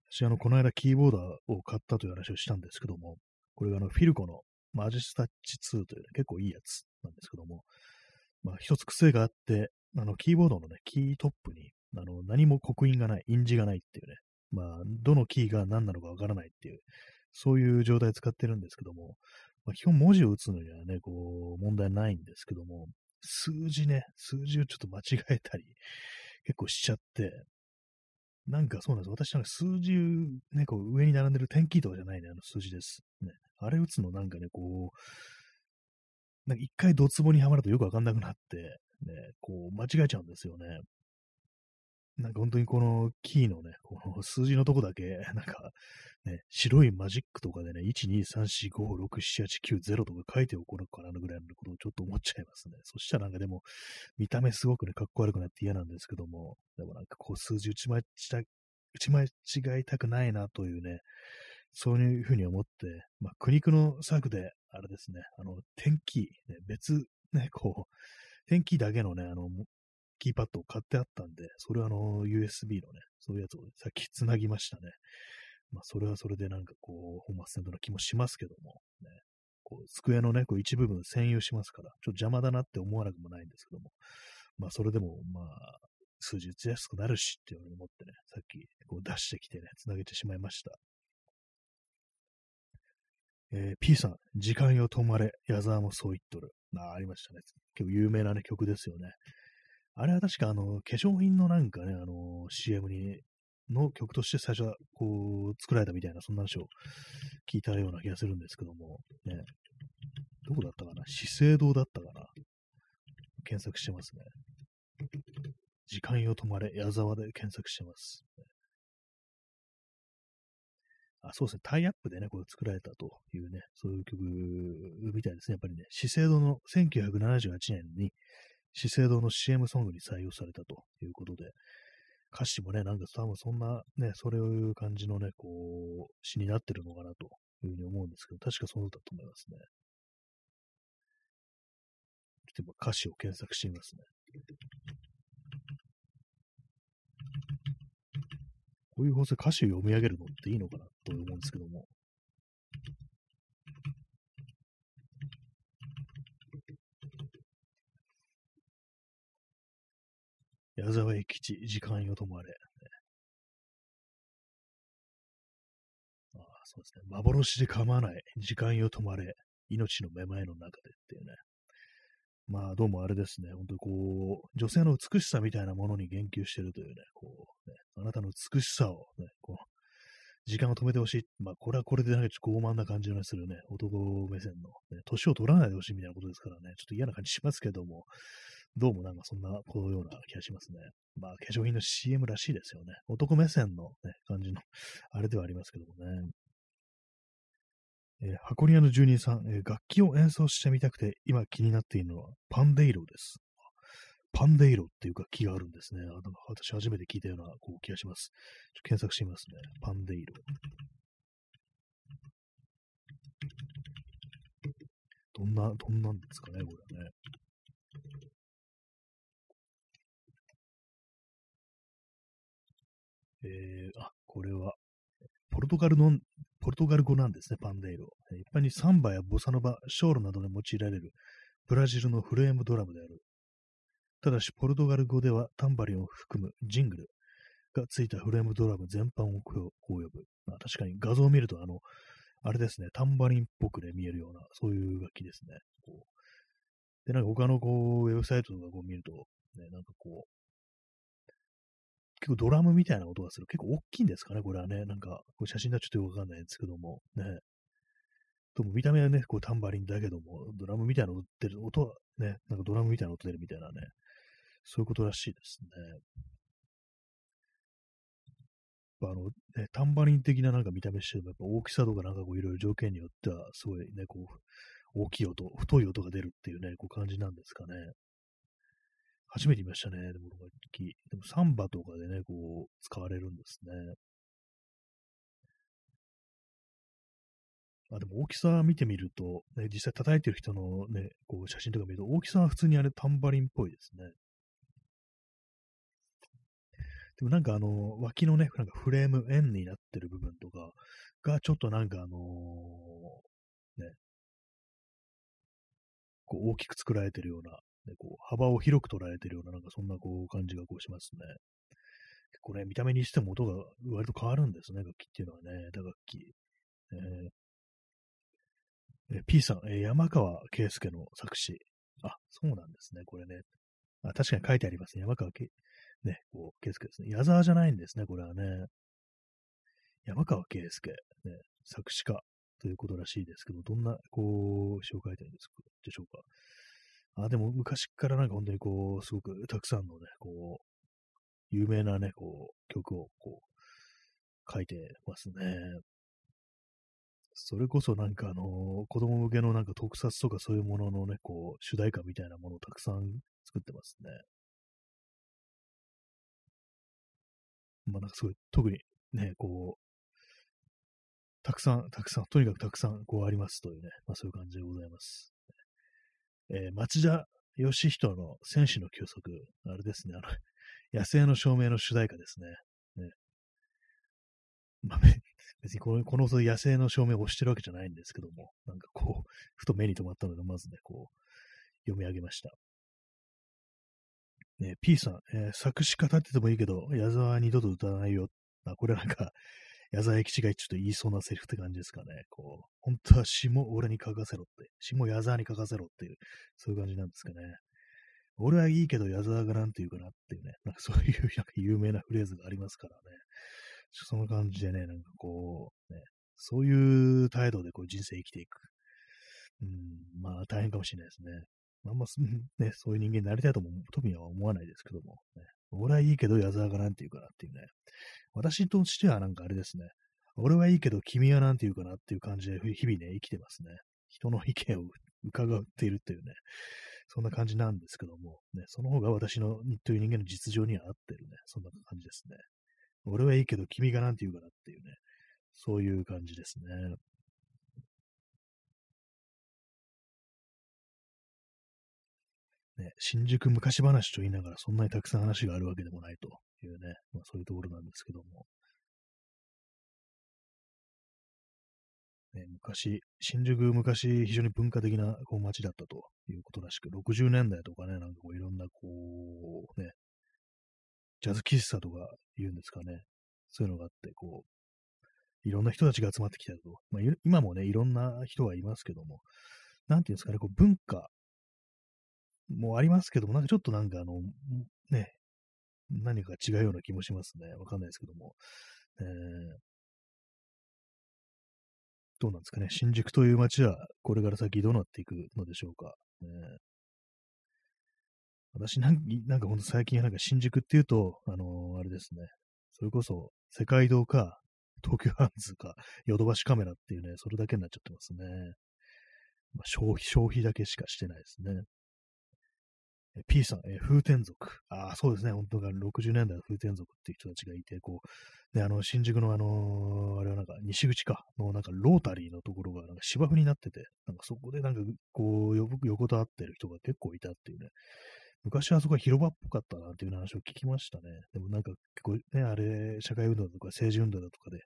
私、あの、この間キーボードを買ったという話をしたんですけども、これがあの、フィルコのマジスタッチ2という、ね、結構いいやつなんですけども、まあ、一つ癖があって、あの、キーボードのね、キートップに、あの、何も刻印がない、印字がないっていうね、まあ、どのキーが何なのかわからないっていう、そういう状態使ってるんですけども、まあ、基本文字を打つのにはね、こう、問題ないんですけども、数字ね、数字をちょっと間違えたり、結構しちゃって、なんかそうなんです。私なんか数字、ね、こう上に並んでる天気とかじゃないね、あの数字です。ね。あれ打つのなんかね、こう、なんか一回ドツボにはまるとよくわかんなくなって、ね、こう間違えちゃうんですよね。なんか本当にこのキーのね、この数字のとこだけ、なんかね、白いマジックとかでね、1、2、3、4、5、6、7、8、9、0とか書いておこうかなぐらいのことをちょっと思っちゃいますね。そしたらなんかでも、見た目すごくね、かっこ悪くなって嫌なんですけども、でもなんかこう数字打ち間違打ち間違いたくないなというね、そういうふうに思って、まあ、苦肉の策で、あれですね、あの、天気、ね、別、ね、こう、天気だけのね、あの、キーパッドを買ってあったんで、それはあの、USB のね、そういうやつをさっき繋ぎましたね。まあ、それはそれでなんかこう、本末転倒な気もしますけども、ね、こう、机のね、こう一部分占有しますから、ちょっと邪魔だなって思わなくもないんですけども、まあ、それでも、まあ、数字打ちやすくなるしっていうのを思ってね、さっきこう出してきてね、繋げてしまいました。えー、P さん、時間よ止まれ、矢沢もそう言っとる。あありましたね。結構有名なね、曲ですよね。あれは確かあの、化粧品のなんかね、あの、CM に、の曲として最初はこう、作られたみたいな、そんな話を聞いたような気がするんですけども、ね。どこだったかな？資生堂だったかな？検索してますね。時間よ止まれ、矢沢で検索してます。あ、そうですね。タイアップでね、これ作られたというね、そういう曲みたいですね。やっぱりね、資生堂の1978年に資生堂の CM ソングに採用されたということで、歌詞もね、なんか多分そんなね、それをいう感じのね、こう、詩になってるのかなというふうに思うんですけど、確かそうだと思いますね。ちょっと今歌詞を検索してみますね。こういう放送歌詞を読み上げるのっていいのかなと思うんですけども。矢沢永吉、時間よ止まれ。ああそうですね。幻で構わない、時間よ止まれ、命のめまいの中でっていうね。まあ、どうもあれですね。本当にこう、女性の美しさみたいなものに言及してるというね、こう、ね、あなたの美しさをね、こう、時間を止めてほしい。まあ、これはこれでなんかちょっと傲慢な感じのするね、男目線の、ね、年を取らないでほしいみたいなことですからね、ちょっと嫌な感じしますけども、どうもなんかそんな、このような気がしますね。まあ、化粧品の CM らしいですよね。男目線の、ね、感じの、あれではありますけどもね。えー、箱庭の住人さん、えー、楽器を演奏してみたくて、今気になっているのはパンデイロです。パンデイロっていう楽器があるんですね。あの私初めて聞いたようなこう気がします。検索してみますね。パンデイロ。どんな、どんなんですかね、これはね。えー、あ、これは、ポルトガルの、ポルトガル語なんですね、パンデイロ。一般にサンバやボサノバ、ショールなどで用いられるブラジルのフレームドラムである。ただし、ポルトガル語ではタンバリンを含むジングルがついたフレームドラム全般をこう呼ぶ。まあ、確かに画像を見ると、あの、あれですね、タンバリンっぽくね、見えるような、そういう楽器ですね。こうで、なんか他のこう、ウェブサイトとかこう見ると、ね、なんかこう、結構ドラムみたいな音がする。結構大きいんですかね、これはね。なんか、こう写真だとちょっとよくわかんないんですけども、ね。とも見た目はね、こうタンバリンだけども、ドラムみたいなのってる音はね、なんかドラムみたいな音出るみたいなね、そういうことらしいですね。あの、ね、タンバリン的ななんか見た目しても、やっぱ大きさとかなんかこういろいろ条件によっては、すごいね、こう、大きい音、太い音が出るっていうね、こう感じなんですかね。初めて見ましたね。でも、楽器。でも、サンバとかでね、こう、使われるんですね。あ、でも大きさ見てみると、ね、実際叩いてる人のね、こう写真とか見ると、大きさは普通にあれタンバリンっぽいですね。でもなんかあの、脇のね、なんかフレーム円になってる部分とかが、ちょっとなんかあのー、ね、こう大きく作られてるような、ね、こう幅を広く捉えてるような、なんかそんなこう感じがこうしますね。結構ね、見た目にしても音が割と変わるんですね、楽器っていうのはね、打楽器。えー、P さん、えー、山川圭介の作詞。あ、そうなんですね、これね。あ確かに書いてありますね。山川圭。ね、こう、圭介ですね。矢沢じゃないんですね、これはね。山川圭介、ね、作詞家ということらしいですけど、どんな、こう、詩を書いてるんですでしょうか。あ、でも昔からなんか本当にこう、すごくたくさんのね、こう、有名なね、こう、曲をこう、書いてますね。それこそなんかあの、子供向けのなんか特撮とかそういうもののね、こう、主題歌みたいなものをたくさん作ってますね。まあなんかすごい、特にね、こう、たくさん、たくさん、とにかくたくさん、こうありますというね、まあそういう感じでございます。えー、町田義人の戦士の休息、あれですね、あの、野生の照明の主題歌ですね。ねまあ、別にこの、この野生の照明を押してるわけじゃないんですけども、なんかこう、ふと目に留まったので、まずね、こう、読み上げました。ね、P さん、えー、作詞家立っててもいいけど、矢沢は二度と歌わないよ。あ、これなんか、矢沢永吉がちょっと言いそうなセリフって感じですかね。こう、本当は詩も俺に書かせろって、詩も矢沢に書かせろっていう、そういう感じなんですかね。俺はいいけど矢沢がなんて言うかなっていうね、なんかそういうなんか有名なフレーズがありますからね。その感じでね、なんかこう、ね、そういう態度でこう人生生きていく。うん、まあ大変かもしれないですね。まあまあ、ね、そういう人間になりたいとも特には思わないですけども、ね、俺はいいけど矢沢がなんて言うかなっていうね。私としてはなんかあれですね。俺はいいけど君はなんて言うかなっていう感じで日々ね、生きてますね。人の意見を伺っているっていうね。そんな感じなんですけども、ね、その方が私のという人間の実情には合ってるね。そんな感じですね。俺はいいけど君がなんて言うかなっていうね。そういう感じですね。ね、新宿昔話と言いながらそんなにたくさん話があるわけでもないというね、まあ、そういうところなんですけども。ね、昔、新宿昔非常に文化的なこう街だったということらしく、60年代とかね、なんかこういろんなこう、ね、ジャズ喫茶とか言うんですかね、そういうのがあって、こう、いろんな人たちが集まってきたと。まあ、今もね、いろんな人がいますけども、なんていうんですかね、こう文化もありますけども、なんかちょっとなんかあの、ね、何か違うような気もしますね。わかんないですけども。えー、どうなんですかね。新宿という街はこれから先どうなっていくのでしょうか。えー、私なんなんかほんと最近なんか新宿っていうと、あのー、あれですね。それこそ世界堂か東急ハンズかヨドバシカメラっていうね、それだけになっちゃってますね。まあ、消費、消費だけしかしてないですね。P さん、えー、風天族。ああ、そうですね。本当が60年代の風天族っていう人たちがいて、こう、ね、あの、新宿のあのー、あれはなんか、西口か、のなんか、ロータリーのところが、なんか芝生になってて、なんかそこでなんか、こう、横たわってる人が結構いたっていうね。昔はそこは広場っぽかったなっていう話を聞きましたね。でもなんか結構ね、あれ、社会運動とか政治運動だとかで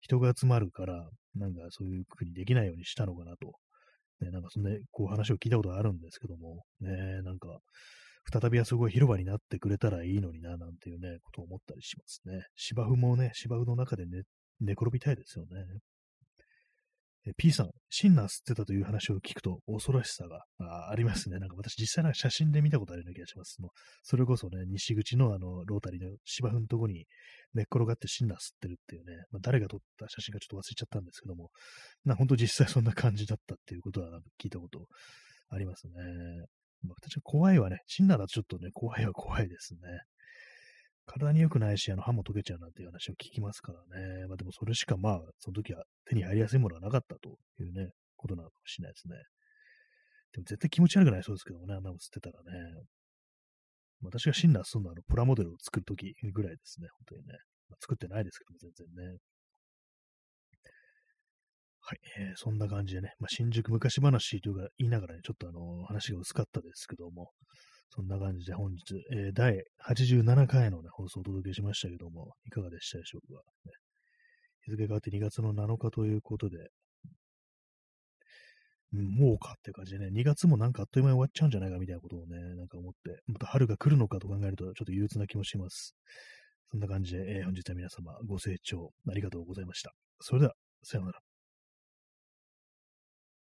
人が集まるから、なんかそういう風にできないようにしたのかなと。ね、なんかそんな、こう話を聞いたことあるんですけども、ね、なんか、再びあそこが広場になってくれたらいいのにな、なんていうね、ことを思ったりしますね。芝生もね、芝生の中で寝、寝転びたいですよね。P さん、シンナー吸ってたという話を聞くと恐ろしさがありますね。なんか私実際なんか写真で見たことあるような気がします。もうそれこそね、西口のあの、ロータリーの芝生のとこに寝っ転がってシンナー吸ってるっていうね、まあ、誰が撮った写真かちょっと忘れちゃったんですけども、な本当実際そんな感じだったっていうことは聞いたことありますね。まあ、私は怖いわね。シンナーだとちょっとね、怖いは怖いですね。体に良くないし、あの、歯も溶けちゃうなんていう話を聞きますからね。まあでもそれしかまあ、その時は手に入りやすいものはなかったというね、ことなのかもしれないですね。でも絶対気持ち悪くないそうですけどもね、あんなの吸ってたらね。私がシンナーするのはあのプラモデルを作るときぐらいですね、本当にね。まあ、作ってないですけども、全然ね。はい、えー、そんな感じでね、まあ、新宿昔話というか言いながらね、ちょっとあの、話が薄かったですけども、そんな感じで本日、えー、第87回の、ね、放送をお届けしましたけども、いかがでしたでしょうか？ね、日付変わって2月の7日ということで、うんもうかって感じでね、2月もなんかあっという間に終わっちゃうんじゃないかみたいなことをね、なんか思って、また春が来るのかと考えると、ちょっと憂鬱な気もします。そんな感じで、えー、本日は皆様ご清聴ありがとうございました。それでは、さようなら。